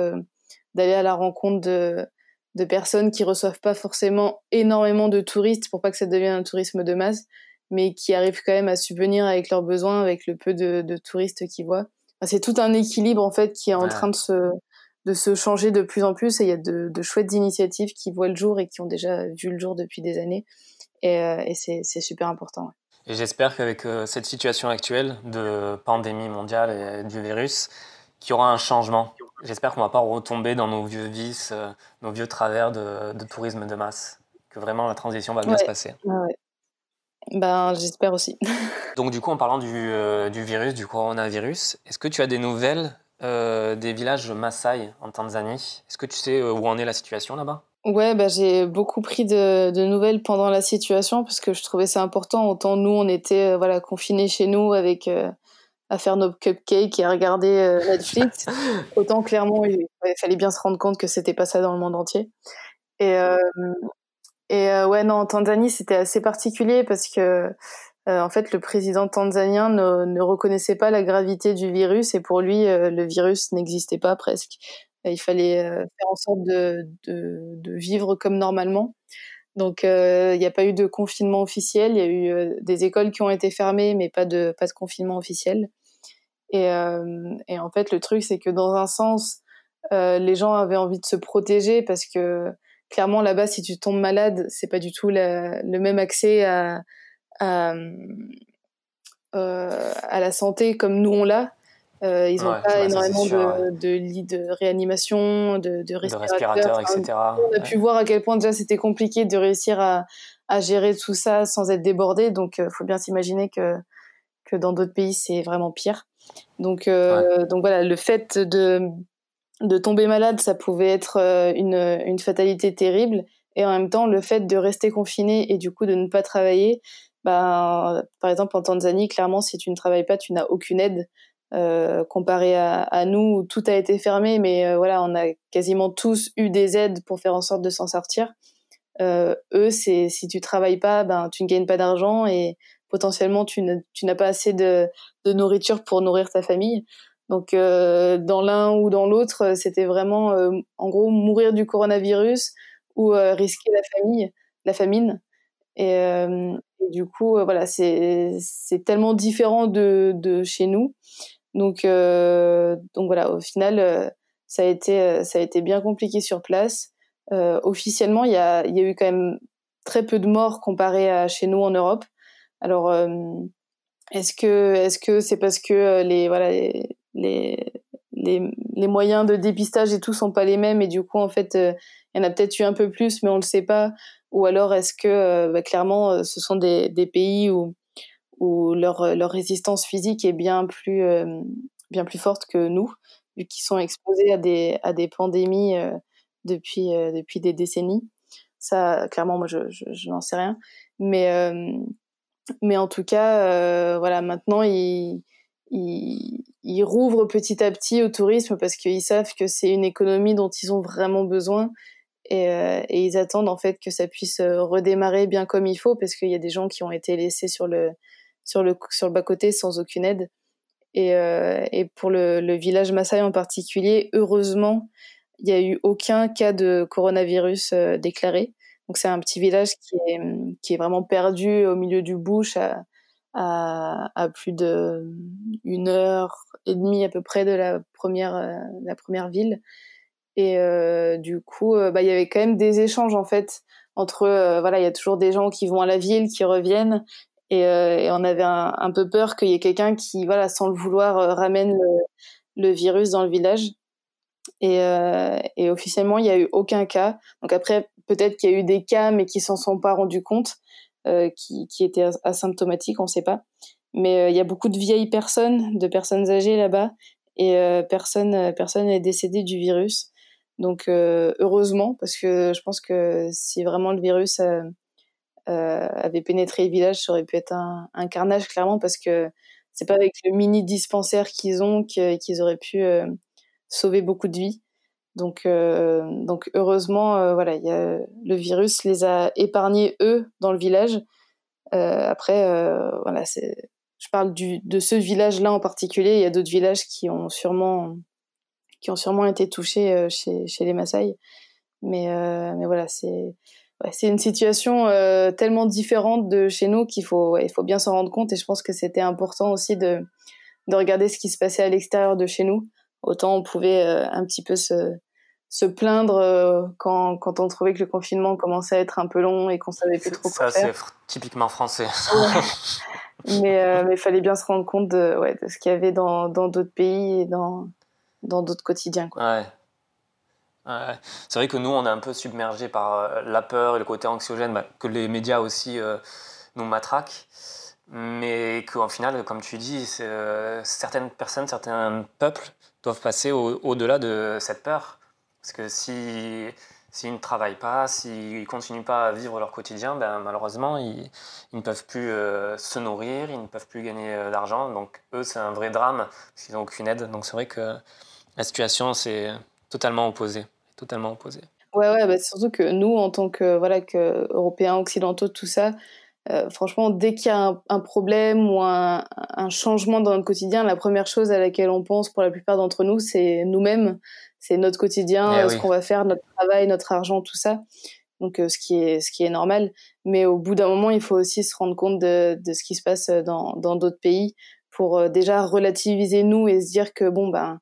d'aller à la rencontre de de personnes qui reçoivent pas forcément énormément de touristes pour pas que ça devienne un tourisme de masse, mais qui arrivent quand même à subvenir avec leurs besoins, avec le peu de, touristes qu'ils voient. c'est tout un équilibre en fait qui est en train de se, de se changer de plus en plus et il y a de, de, chouettes initiatives qui voient le jour et qui ont déjà vu le jour depuis des années et, euh, et c'est super important. Et j'espère qu'avec euh, cette situation actuelle de pandémie mondiale et du virus, qu'il y aura un changement J'espère qu'on ne va pas retomber dans nos vieux vices, euh, nos vieux travers de, tourisme de masse. Que vraiment la transition va bien se passer. Ben, j'espère aussi. Donc, du coup, en parlant du, euh, du virus, du coronavirus, est-ce que tu as des nouvelles euh, des villages Maasai en Tanzanie? Est-ce que tu sais où en est la situation là-bas? Ouais, bah, j'ai beaucoup pris de, de, nouvelles pendant la situation parce que je trouvais ça important. Autant nous, on était voilà confinés chez nous avec à faire nos cupcakes et à regarder euh, Netflix. Autant clairement, il, fallait bien se rendre compte que c'était pas ça dans le monde entier. Et, euh, et euh, ouais, non, en Tanzanie, c'était assez particulier parce que en fait, le président tanzanien ne, ne, reconnaissait pas la gravité du virus et pour lui, le virus n'existait pas presque. Il fallait faire en sorte de, de, de vivre comme normalement. Donc, il n'y a pas eu de confinement officiel. Il y a eu des écoles qui ont été fermées, mais pas de, pas de confinement officiel. Et, euh, et en fait, le truc, c'est que dans un sens, euh, les gens avaient envie de se protéger parce que clairement, là-bas, si tu tombes malade, c'est pas du tout la, le même accès à, à, euh, à, la santé comme nous on l'a. Euh, ils n'ont pas énormément de, de, lits de réanimation, de, de respirateurs, etc. on a pu voir à quel point déjà c'était compliqué de réussir à, à, gérer tout ça sans être débordé. Donc, il faut bien s'imaginer que, que dans d'autres pays, c'est vraiment pire. Donc, euh, donc voilà, le fait de, de tomber malade, ça pouvait être euh, une, une fatalité terrible. Et en même temps, le fait de rester confiné et du coup de ne pas travailler, ben, par exemple en Tanzanie, clairement, si tu ne travailles pas, tu n'as aucune aide. Euh, comparé à, à, nous où tout a été fermé, mais euh, voilà, on a quasiment tous eu des aides pour faire en sorte de s'en sortir. eux, c'est si tu travailles pas, ben tu ne gagnes pas d'argent et potentiellement tu n'as pas assez de, nourriture pour nourrir ta famille. Donc dans l'un ou dans l'autre, c'était vraiment en gros mourir du coronavirus ou risquer la famille, la famine. Et, du coup, voilà, c'est tellement différent de, chez nous. Donc, voilà, au final, ça a été bien compliqué sur place. officiellement, il y a eu quand même très peu de morts comparé à chez nous en Europe. Alors, est-ce que est-ce que c'est parce que les voilà les, moyens de dépistage et tout sont pas les mêmes et du coup en fait il y en a peut-être eu un peu plus mais on le sait pas. Ou alors est-ce que bah, clairement ce sont des, pays où leur, résistance physique est bien plus forte que nous vu qu'ils sont exposés à des à des pandémies depuis depuis des décennies. Ça clairement moi je, je, n'en sais rien. Mais mais en tout cas voilà maintenant ils ils, ils rouvrent petit à petit au tourisme parce qu'ils savent que c'est une économie dont ils ont vraiment besoin. Et, euh, et, ils attendent en fait que ça puisse euh, redémarrer bien comme il faut parce qu'il y a des gens qui ont été laissés sur le sur le sur le bas côté sans aucune aide. Et, euh, et pour le, village Maasai en particulier heureusement il n'y a eu aucun cas de coronavirus euh, déclaré donc c'est un petit village qui est qui est vraiment perdu au milieu du bush à, à, plus de une heure et demie à peu près de la première, euh, la première ville. Et euh, du coup, euh, bah, il y avait quand même des échanges en fait entre, voilà, il y a toujours des gens qui vont à la ville, qui reviennent, et, on avait un, peu peur qu'il y ait quelqu'un qui, voilà, sans le vouloir, ramène le, le, virus dans le village. Et, et officiellement, il n'y a eu aucun cas. Donc après, peut-être qu'il y a eu des cas, mais qui s'en sont pas rendus compte. Euh, qui, étaient asymptomatiques, on ne sait pas. Mais euh, il y a beaucoup de vieilles personnes, de personnes âgées là-bas, et euh, personne personne n'est décédé du virus. Donc heureusement, parce que je pense que si vraiment le virus avait pénétré le village, ça aurait pu être un, un carnage clairement, parce que c'est pas avec le mini dispensaire qu'ils ont qu'ils auraient pu sauver beaucoup de vies. Donc, euh, donc heureusement, euh, voilà, y a, le virus les a épargnés eux dans le village. Euh, après, voilà, je parle du, de ce village-là en particulier. Il y a d'autres villages qui ont sûrement, qui ont sûrement été touchés chez, chez les Maasai. Mais, mais voilà, c'est, ouais, une situation tellement différente de chez nous qu'il faut, il faut bien s'en rendre compte. Et je pense que c'était important aussi de, de regarder ce qui se passait à l'extérieur de chez nous autant on pouvait un petit peu se, se plaindre euh, quand, quand on trouvait que le confinement commençait à être un peu long et qu'on savait plus trop quoi faire. Ça, c'est typiquement français. mais euh, il fallait bien se rendre compte de, ouais, de ce qu'il y avait dans d'autres pays et dans d'autres quotidiens. Quoi. Ouais. C'est vrai que nous, on est un peu submergé par euh, la peur et le côté anxiogène bah, que les médias aussi nous matraquent. Mais qu'en final, comme tu dis, certaines personnes, certains peuples doivent passer au-delà de cette peur. Parce que si s'ils ne travaillent pas, s'ils ne continuent pas à vivre leur quotidien, ben, malheureusement, ils, ne peuvent plus euh, se nourrir, ils ne peuvent plus gagner euh, d'argent. Donc, eux, c'est un vrai drame, parce n'ont aucune aide. Donc, c'est vrai que la situation, c'est totalement opposé. Totalement opposé. Ouais, ouais, bah, surtout que nous, en tant que, voilà, que Européens, Occidentaux, tout ça, euh, franchement, dès qu'il y a un, problème ou un, un, changement dans notre quotidien, la première chose à laquelle on pense pour la plupart d'entre nous, c'est nous-mêmes c'est notre quotidien, eh ce qu'on va faire, notre travail, notre argent, tout ça. Donc, euh, ce qui est ce qui est normal. Mais au bout d'un moment, il faut aussi se rendre compte de, de ce qui se passe dans dans d'autres pays pour euh, déjà relativiser nous et se dire que bon ben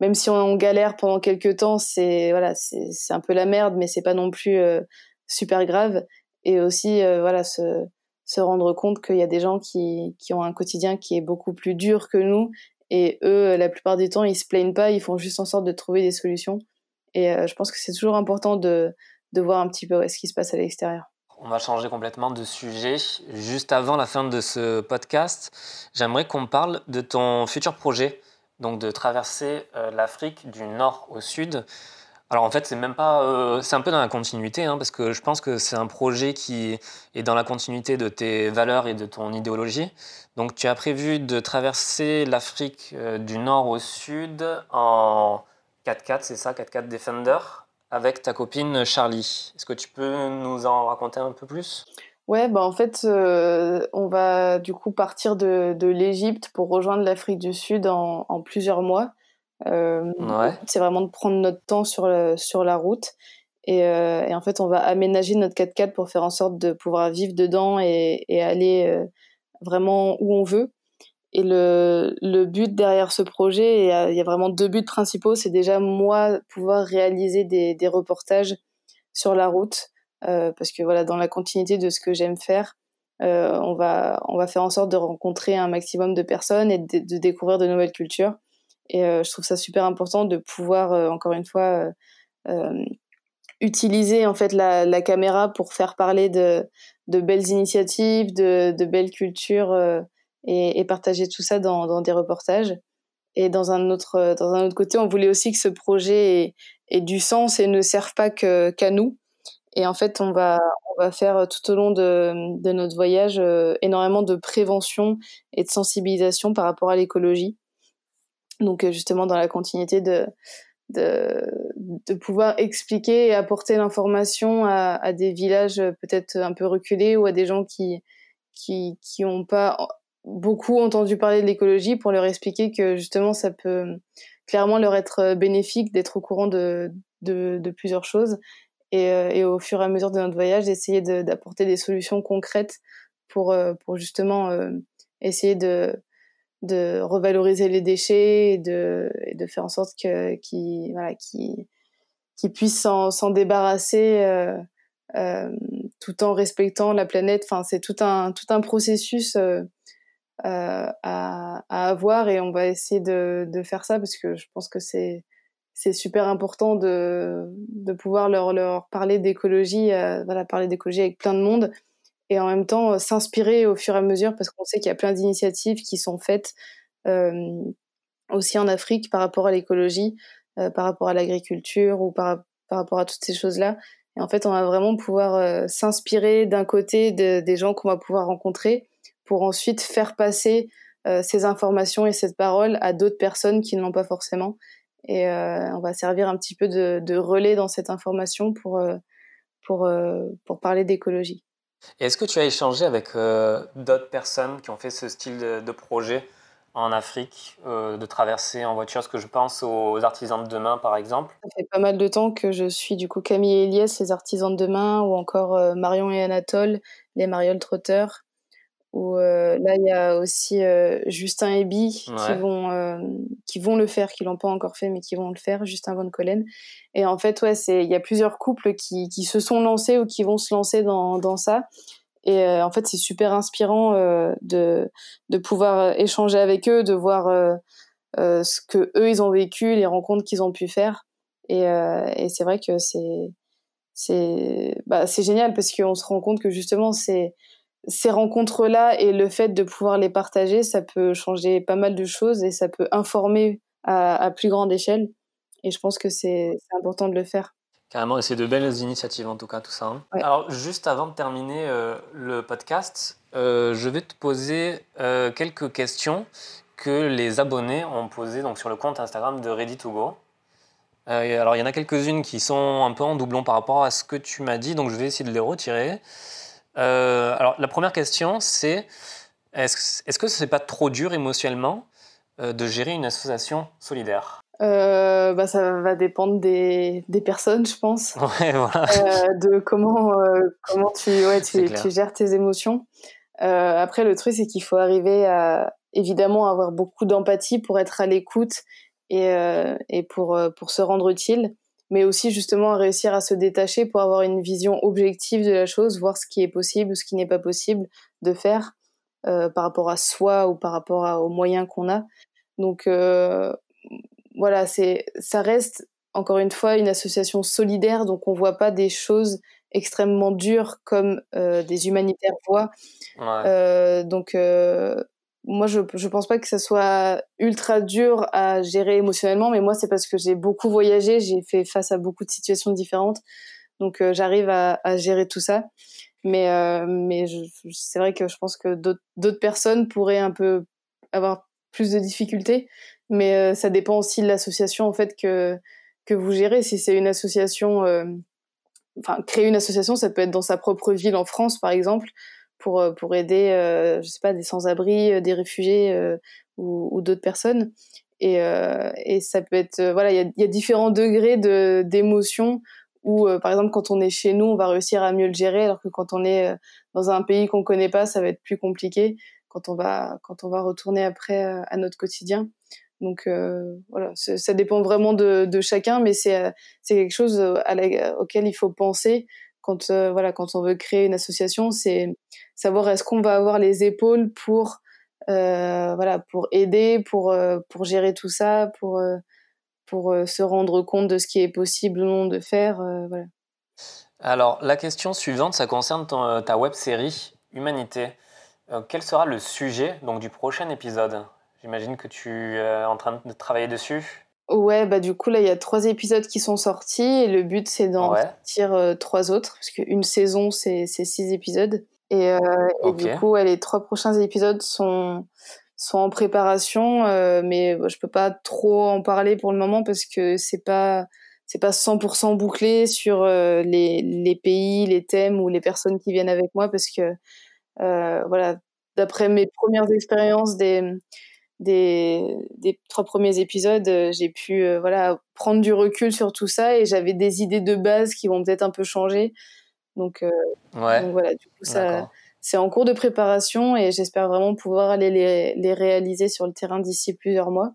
même si on, galère pendant quelques temps, c'est voilà c'est c'est un peu la merde, mais c'est pas non plus euh, super grave. Et aussi voilà se se rendre compte qu'il y a des gens qui, qui ont un quotidien qui est beaucoup plus dur que nous et eux, la plupart du temps, ils se plaignent pas, ils font juste en sorte de trouver des solutions. Et euh, je pense que c'est toujours important de, de voir un petit peu ce qui se passe à l'extérieur. On va changer complètement de sujet. Juste avant la fin de ce podcast, j'aimerais qu'on parle de ton futur projet, donc de traverser euh, l'Afrique du nord au sud. Alors en fait, c'est même pas, euh, c'est un peu dans la continuité, hein, parce que je pense que c'est un projet qui est dans la continuité de tes valeurs et de ton idéologie. Donc tu as prévu de traverser l'Afrique euh, du nord au sud en 4x4, c'est ça, 4x4 Defender, avec ta copine Charlie. Est-ce que tu peux nous en raconter un peu plus? Ouais, bah en fait, euh, on va du coup partir de, l'Égypte pour rejoindre l'Afrique du Sud en plusieurs mois. Euh, ouais. C'est vraiment de prendre notre temps sur, le, sur la route. Et, euh, et, en fait, on va aménager notre 4x4 pour faire en sorte de pouvoir vivre dedans et, et aller euh, vraiment où on veut. Et le, le but derrière ce projet, il y, a, il y a vraiment deux buts principaux. C'est déjà moi pouvoir réaliser des, des reportages sur la route euh, parce que voilà, dans la continuité de ce que j'aime faire, euh, on, va, on va faire en sorte de rencontrer un maximum de personnes et de, de découvrir de nouvelles cultures. Et euh, je trouve ça super important de pouvoir, euh, encore une fois, euh, utiliser en fait la, caméra pour faire parler de, belles initiatives, de, belles cultures et, partager tout ça dans, des reportages. Et dans un autre dans un autre côté, on voulait aussi que ce projet ait, du sens et ne serve pas qu'à qu nous. Et en fait, on va, on va faire tout au long de, de notre voyage énormément de prévention et de sensibilisation par rapport à l'écologie. Donc, justement, dans la continuité de, de, pouvoir expliquer et apporter l'information à, des villages peut-être un peu reculés ou à des gens qui qui qui ont pas beaucoup entendu parler de l'écologie pour leur expliquer que justement ça peut clairement leur être bénéfique d'être au courant de, de, plusieurs choses et, euh, et, au fur et à mesure de notre voyage d'essayer d'apporter des solutions concrètes pour, euh, pour justement euh, essayer de, de revaloriser les déchets et de, et de faire en sorte que qu'ils voilà, qu qu puissent s'en débarrasser euh, euh, tout en respectant la planète. Enfin, c'est tout un, tout un processus euh, à, à avoir et on va essayer de, de faire ça parce que je pense que c'est c'est super important de, de pouvoir leur, leur parler d'écologie, euh, voilà, parler d'écologie avec plein de monde et en même temps euh, s'inspirer au fur et à mesure parce qu'on sait qu'il y a plein d'initiatives qui sont faites euh, aussi en Afrique par rapport à l'écologie, euh, par rapport à l'agriculture ou par, par rapport à toutes ces choses-là. Et en fait, on va vraiment pouvoir s'inspirer d'un côté de, des gens qu'on va pouvoir rencontrer pour ensuite faire passer euh, ces informations et cette parole à d'autres personnes qui ne l'ont pas forcément et euh, on va servir un petit peu de, de, relais dans cette information pour, pour, pour parler d'écologie. Est-ce que tu as échangé avec euh, d'autres personnes qui ont fait ce style de, projet en Afrique, euh, de traverser en voiture? Ce que je pense aux artisans de demain, par exemple. Ça fait pas mal de temps que je suis du coup Camille et Elias, les artisans de demain, ou encore euh, Marion et Anatole, les Marioles Trotteurs où euh, là il y a aussi euh, Justin et Bi ouais. qui vont euh, qui vont le faire qui l'ont pas encore fait mais qui vont le faire Justin Van Collen. Et en fait ouais c'est il y a plusieurs couples qui qui se sont lancés ou qui vont se lancer dans dans ça. Et euh, en fait c'est super inspirant euh, de de pouvoir échanger avec eux de voir euh, ce que eux ils ont vécu les rencontres qu'ils ont pu faire. Et et c'est vrai que c'est c'est bah c'est génial parce qu'on se rend compte que justement c'est ces rencontres-là et le fait de pouvoir les partager, ça peut changer pas mal de choses et ça peut informer à, à plus grande échelle. Et je pense que c'est important de le faire. Carrément, et c'est de belles initiatives en tout cas, tout ça. Hein. Ouais. Alors, juste avant de terminer euh, le podcast, euh, je vais te poser euh, quelques questions que les abonnés ont posées donc, sur le compte Instagram de Ready2Go. alors, il y en a quelques-unes qui sont un peu en doublon par rapport à ce que tu m'as dit, donc je vais essayer de les retirer. Euh, alors, la première question, c'est est-ce est -ce que ce n'est pas trop dur émotionnellement euh, de gérer une association solidaire? Euh, bah, Ça va dépendre des, des personnes, je pense. Ouais, voilà. Euh, de comment, comment tu, ouais, tu, tu, gères tes émotions. Après, le truc, c'est qu'il faut arriver à évidemment avoir beaucoup d'empathie pour être à l'écoute et, et pour, pour se rendre utile mais aussi justement à réussir à se détacher pour avoir une vision objective de la chose, voir ce qui est possible ou ce qui n'est pas possible de faire euh, par rapport à soi ou par rapport à, aux moyens qu'on a. Donc euh, voilà, c'est ça reste encore une fois une association solidaire, donc on voit pas des choses extrêmement dures comme euh, des humanitaires voient. Ouais. donc moi, je je pense pas que ça soit ultra dur à gérer émotionnellement, mais moi, c'est parce que j'ai beaucoup voyagé, j'ai fait face à beaucoup de situations différentes, donc euh, j'arrive à, à, gérer tout ça. Mais euh, mais c'est vrai que je pense que d'autres personnes pourraient un peu avoir plus de difficultés, mais euh, ça dépend aussi de l'association en fait que que vous gérez. Si c'est une association, enfin créer une association, ça peut être dans sa propre ville en France, par exemple, pour pour aider, je sais pas, des sans-abri, des réfugiés ou, ou d'autres personnes. Et, ça peut être, voilà, il y a, différents degrés de d'émotion où, par exemple, quand on est chez nous, on va réussir à mieux le gérer, alors que quand on est dans un pays qu'on connaît pas, ça va être plus compliqué quand on va quand on va retourner après à notre quotidien. Donc euh, voilà, ça dépend vraiment de, chacun, mais c'est c'est quelque chose auquel il faut penser quand voilà quand on veut créer une association, c'est savoir est-ce qu'on va avoir les épaules pour euh, voilà pour aider, pour pour gérer tout ça, pour pour se rendre compte de ce qui est possible ou non de faire, voilà. Alors, la question suivante, ça concerne ta web série Humanité. Euh, quel sera le sujet donc, du prochain épisode? J'imagine que tu es en train de travailler dessus. Ouais, bah du coup, là, il y a trois épisodes qui sont sortis et le but, c'est d'en sortir euh, trois autres, parce qu'une saison, c'est six épisodes. Et, euh, du coup, les trois prochains épisodes sont, sont en préparation, mais je peux pas trop en parler pour le moment parce que c'est pas c'est pas 100% bouclé sur euh, les, les, pays, les thèmes ou les personnes qui viennent avec moi parce que euh, voilà, d'après mes premières expériences des, des, des trois premiers épisodes, euh, j'ai pu euh, voilà prendre du recul sur tout ça et j'avais des idées de base qui vont peut-être un peu changer. Donc, ouais. donc voilà, du coup ça c'est en cours de préparation et j'espère vraiment pouvoir aller les, les réaliser sur le terrain d'ici plusieurs mois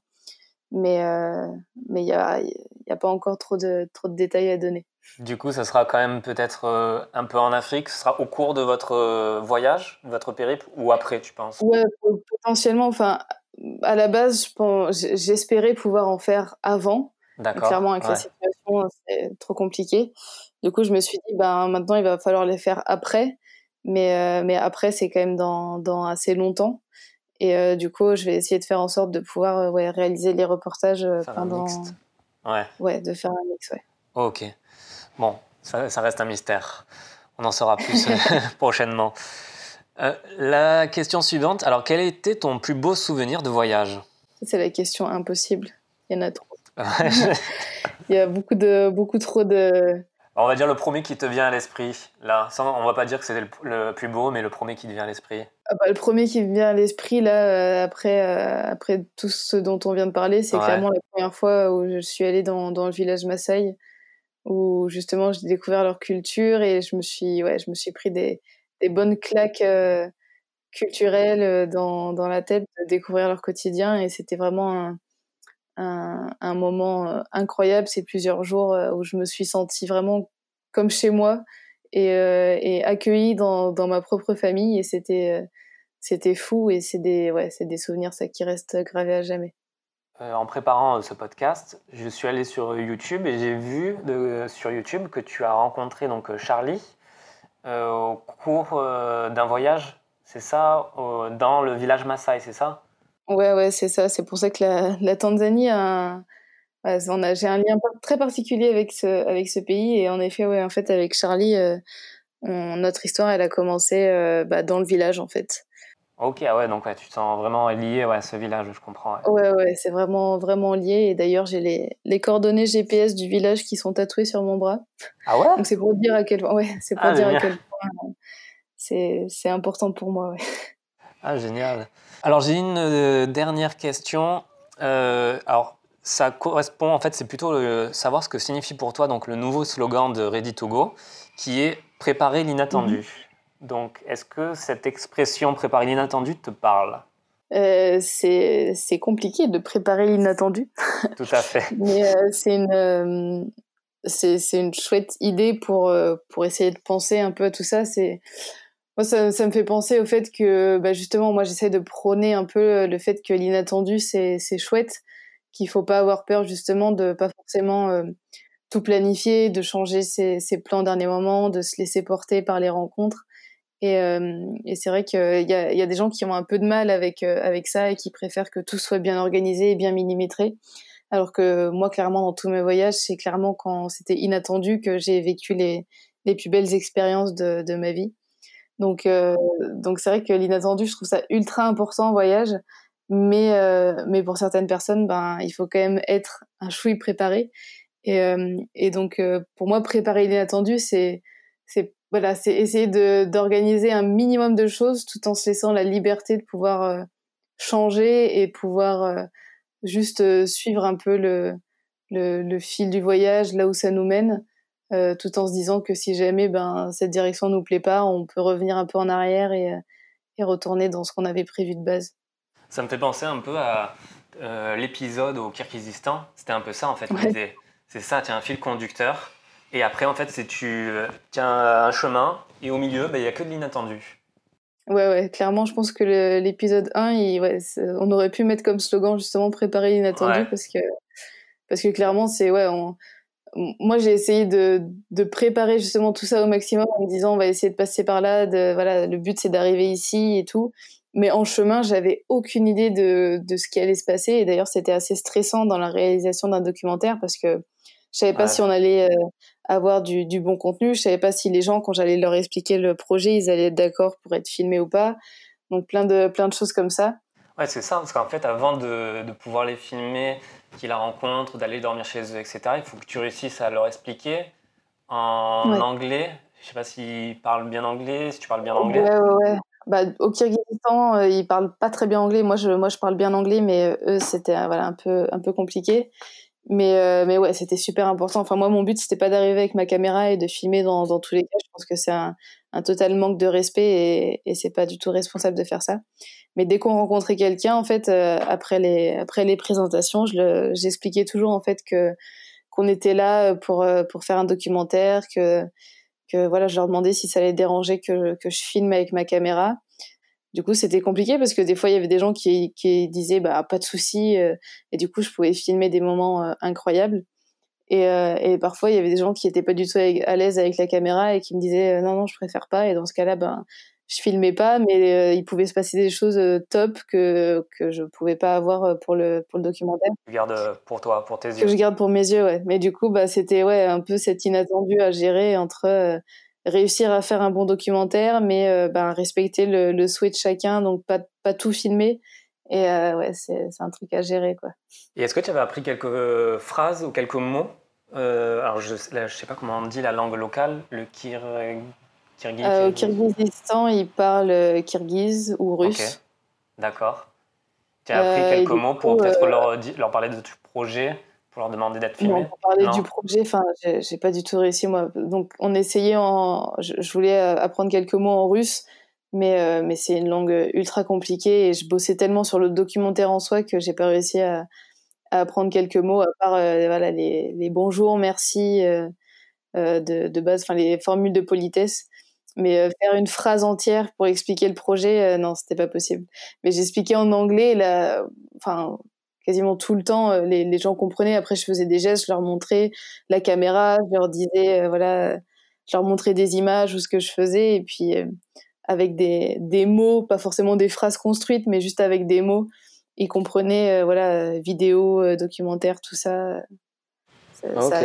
mais euh, mais il y a, y a pas encore trop de trop de détails à donner. Du coup, ça sera quand même peut-être euh, un peu en Afrique. Ce sera au cours de votre euh, voyage, votre périple, ou après, tu penses? Ouais, potentiellement. Enfin, à la base, j'espérais pouvoir en faire avant. D'accord. Clairement, avec la situation, c'est trop compliqué. Du coup, je me suis dit, ben maintenant, il va falloir les faire après. Mais mais après, c'est quand même dans dans assez longtemps. Et euh, du coup, je vais essayer de faire en sorte de pouvoir euh, ouais, réaliser les reportages euh, pendant. Ouais. Ouais, de faire un mix, ouais. ok. Bon, ça, ça, reste un mystère. On en saura plus prochainement. la question suivante. Alors, quel était ton plus beau souvenir de voyage? C'est la question impossible. Il y en a trop. Il y a beaucoup, de, beaucoup trop de, on va dire le premier qui te vient à l'esprit, là. Sans, on va pas dire que c'était le, plus beau, mais le premier qui te vient à l'esprit. Ah bah, le premier qui me vient à l'esprit, là, euh, après, euh, après tout ce dont on vient de parler, c'est clairement la première fois où je suis allée dans, dans le village Maasai, où justement j'ai découvert leur culture et je me suis, ouais, je me suis pris des, des bonnes claques euh, culturelles dans, dans la tête de découvrir leur quotidien et c'était vraiment un, un, moment euh, incroyable ces plusieurs jours euh, où je me suis sentie vraiment comme chez moi et, euh, et accueillie dans, dans, ma propre famille et c'était c'était fou et c'est des ouais c'est des souvenirs ça qui restent gravés à jamais. En préparant ce podcast, je suis allé sur YouTube et j'ai vu sur YouTube que tu as rencontré donc Charlie au cours d'un voyage, c'est ça, dans le village Maasai, c'est ça? Ouais, ouais, c'est ça. C'est pour ça que la, Tanzanie a, a, j'ai un lien très particulier avec ce, pays. Et en effet, ouais, en fait, avec Charlie, euh, notre histoire, elle a commencé euh, bah, dans le village, en fait. Ok, ah ouais, donc ouais, tu te sens vraiment lié ouais, à ce village, je comprends. Ouais, ouais, c'est vraiment, vraiment lié. Et d'ailleurs, j'ai les, les coordonnées GPS du village qui sont tatouées sur mon bras. Ah ouais? Donc c'est pour dire à quel point, ouais, c'est pour ah, dire à quel point euh, c'est, important pour moi, ouais. Ah, génial. Alors, j'ai une euh, dernière question. Euh, alors, ça correspond, en fait, c'est plutôt savoir ce que signifie pour toi donc, le nouveau slogan de Ready to Go, qui est préparer l'inattendu. Donc, est-ce que cette expression préparer l'inattendu te parle? Euh, c'est compliqué de préparer l'inattendu. Tout à fait. Mais c'est une, c'est une chouette idée pour, pour essayer de penser un peu à tout ça. C'est moi, ça, ça, me fait penser au fait que, bah, justement, moi, j'essaie de prôner un peu le fait que l'inattendu, c'est chouette, qu'il faut pas avoir peur, justement, de pas forcément euh, tout planifier, de changer ses, ses, plans dernier moment, de se laisser porter par les rencontres. Et, euh, et c'est vrai qu'il y a, y a des gens qui ont un peu de mal avec, euh, avec ça et qui préfèrent que tout soit bien organisé et bien millimétré. Alors que moi, clairement, dans tous mes voyages, c'est clairement quand c'était inattendu que j'ai vécu les, les plus belles expériences de, de ma vie. Donc, euh, donc c'est vrai que l'inattendu, je trouve ça ultra important en voyage. Mais, euh, mais pour certaines personnes, ben, il faut quand même être un chouille préparé. Et, et donc, pour moi, préparer l'inattendu, c'est voilà, c'est essayer d'organiser un minimum de choses tout en se laissant la liberté de pouvoir changer et pouvoir juste suivre un peu le, le, le, fil du voyage, là où ça nous mène, euh, tout en se disant que si jamais ben, cette direction nous plaît pas, on peut revenir un peu en arrière et, et retourner dans ce qu'on avait prévu de base. Ça me fait penser un peu à euh, l'épisode au Kirghizistan. C'était un peu ça en fait. C'est ça, tu as un fil conducteur. Et après, en fait, c'est tu tiens un chemin et au milieu, ben, il y n'y a que de l'inattendu. Ouais, ouais, clairement, je pense que l'épisode 1, il, ouais, on aurait pu mettre comme slogan justement préparer l'inattendu parce que parce que clairement, c'est ouais, on, moi j'ai essayé de, de, préparer justement tout ça au maximum en me disant on va essayer de passer par là, de, voilà, le but c'est d'arriver ici et tout. Mais en chemin, j'avais aucune idée de, de, ce qui allait se passer. Et d'ailleurs, c'était assez stressant dans la réalisation d'un documentaire parce que je savais pas si on allait euh, avoir du, du, bon contenu. Je savais pas si les gens, quand j'allais leur expliquer le projet, ils allaient être d'accord pour être filmés ou pas. Donc plein de, plein de choses comme ça. Ouais, c'est ça, parce qu'en fait, avant de, de pouvoir les filmer, qu'ils la rencontrent, d'aller dormir chez eux, etc. Il faut que tu réussisses à leur expliquer en anglais. Je sais pas s'ils parlent bien anglais, si tu parles bien anglais. Ouais, ouais, ouais. Bah, au Kyrgyzstan, euh, ils parlent pas très bien anglais. Moi, je, moi, je parle bien anglais, mais euh, eux, c'était euh, voilà, un, peu, un peu compliqué. Mais, mais ouais, c'était super important. Enfin, moi, mon but, c'était pas d'arriver avec ma caméra et de filmer dans, dans tous les cas. Je pense que c'est un, un, total manque de respect et, et c'est pas du tout responsable de faire ça. Mais dès qu'on rencontrait quelqu'un, en fait, euh, après les après les présentations, je j'expliquais toujours en fait que qu'on était là pour euh, pour faire un documentaire, que que voilà, je leur demandais si ça allait déranger que que je filme avec ma caméra. Du coup, c'était compliqué parce que des fois, il y avait des gens qui, qui disaient bah pas de souci, euh, et du coup, je pouvais filmer des moments incroyables. Et, et, parfois, il y avait des gens qui étaient pas du tout à l'aise avec la caméra et qui me disaient non non, je préfère pas. Et dans ce cas-là, ben je filmais pas, mais euh, il pouvait se passer des choses euh, top que que je pouvais pas avoir euh, pour le pour le documentaire. Tu gardes pour toi, pour tes yeux. Que je garde pour mes yeux, ouais. Mais du coup, bah c'était ouais un peu cet inattendu à gérer entre réussir à faire un bon documentaire, mais bah, respecter le, le, souhait de chacun, donc pas pas tout filmer. Et ouais, c'est un truc à gérer quoi. Et est-ce que tu avais appris quelques phrases ou quelques mots alors je, ne sais pas comment on dit la langue locale, le kir euh, au Kyrgyzstan, ils parlent euh, kirghiz ou russe. D'accord. Tu as appris euh, quelques mots pour peut-être leur, leur, parler de ton projet, pour leur demander d'être filmé pour parler du projet, enfin, j'ai pas du tout réussi moi. Donc, on essayait en. Je, voulais apprendre quelques mots en russe, mais, mais c'est une langue ultra compliquée et je bossais tellement sur le documentaire en soi que j'ai pas réussi à, apprendre quelques mots, à part voilà, les, les bonjours, merci de, de base, enfin, les formules de politesse. Mais euh, faire une phrase entière pour expliquer le projet, euh, non, c'était pas possible. Mais j'expliquais en anglais, là, enfin, quasiment tout le temps, euh, les, les, gens comprenaient. Après, je faisais des gestes, je leur montrais la caméra, je leur disais, voilà, je leur montrais des images ou ce que je faisais. Et puis, avec des, des mots, pas forcément des phrases construites, mais juste avec des mots, ils comprenaient, voilà, vidéo, documentaire, tout ça. ça, ça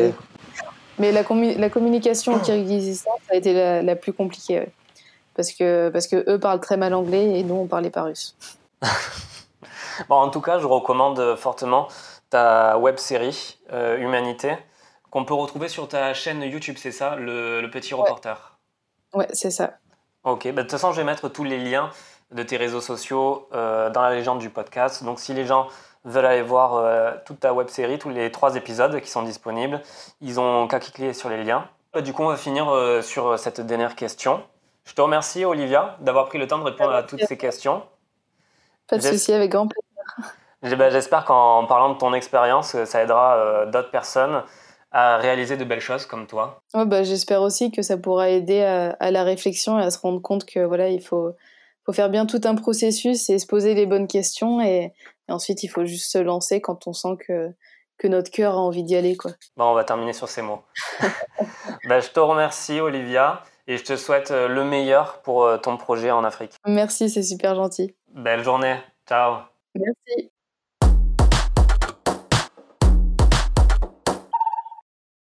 mais la, la communication au Kyrgyzstan, ça a été la, plus compliquée. Parce, que, parce que eux parlent très mal anglais et nous, on parlait pas russe. bon, en tout cas, je recommande fortement ta web série euh, Humanité qu'on peut retrouver sur ta chaîne YouTube, c'est ça, le, petit reporter? Ouais, c'est ça. Ok, bah, de toute façon, je vais mettre tous les liens de tes réseaux sociaux euh, dans la légende du podcast. Donc, si les gens veulent aller voir euh, toute ta web série, tous les trois épisodes qui sont disponibles, ils ont qu'à cliquer sur les liens. Euh, du coup, on va finir sur cette dernière question. Je te remercie, Olivia, d'avoir pris le temps de répondre à toutes ces questions. Pas de souci, avec grand plaisir. Ben, j'espère qu'en parlant de ton expérience, ça aidera d'autres personnes à réaliser de belles choses comme toi. bah, J'espère aussi que ça pourra aider à, à, la réflexion et à se rendre compte que voilà, il faut, faut faire bien tout un processus et se poser les bonnes questions et, ensuite il faut juste se lancer quand on sent que, que notre cœur a envie d'y aller. Quoi. Bon, on va terminer sur ces mots. bah, je te remercie Olivia et je te souhaite euh, le meilleur pour euh, ton projet en Afrique. Merci, c'est super gentil. Belle journée. Ciao. Merci.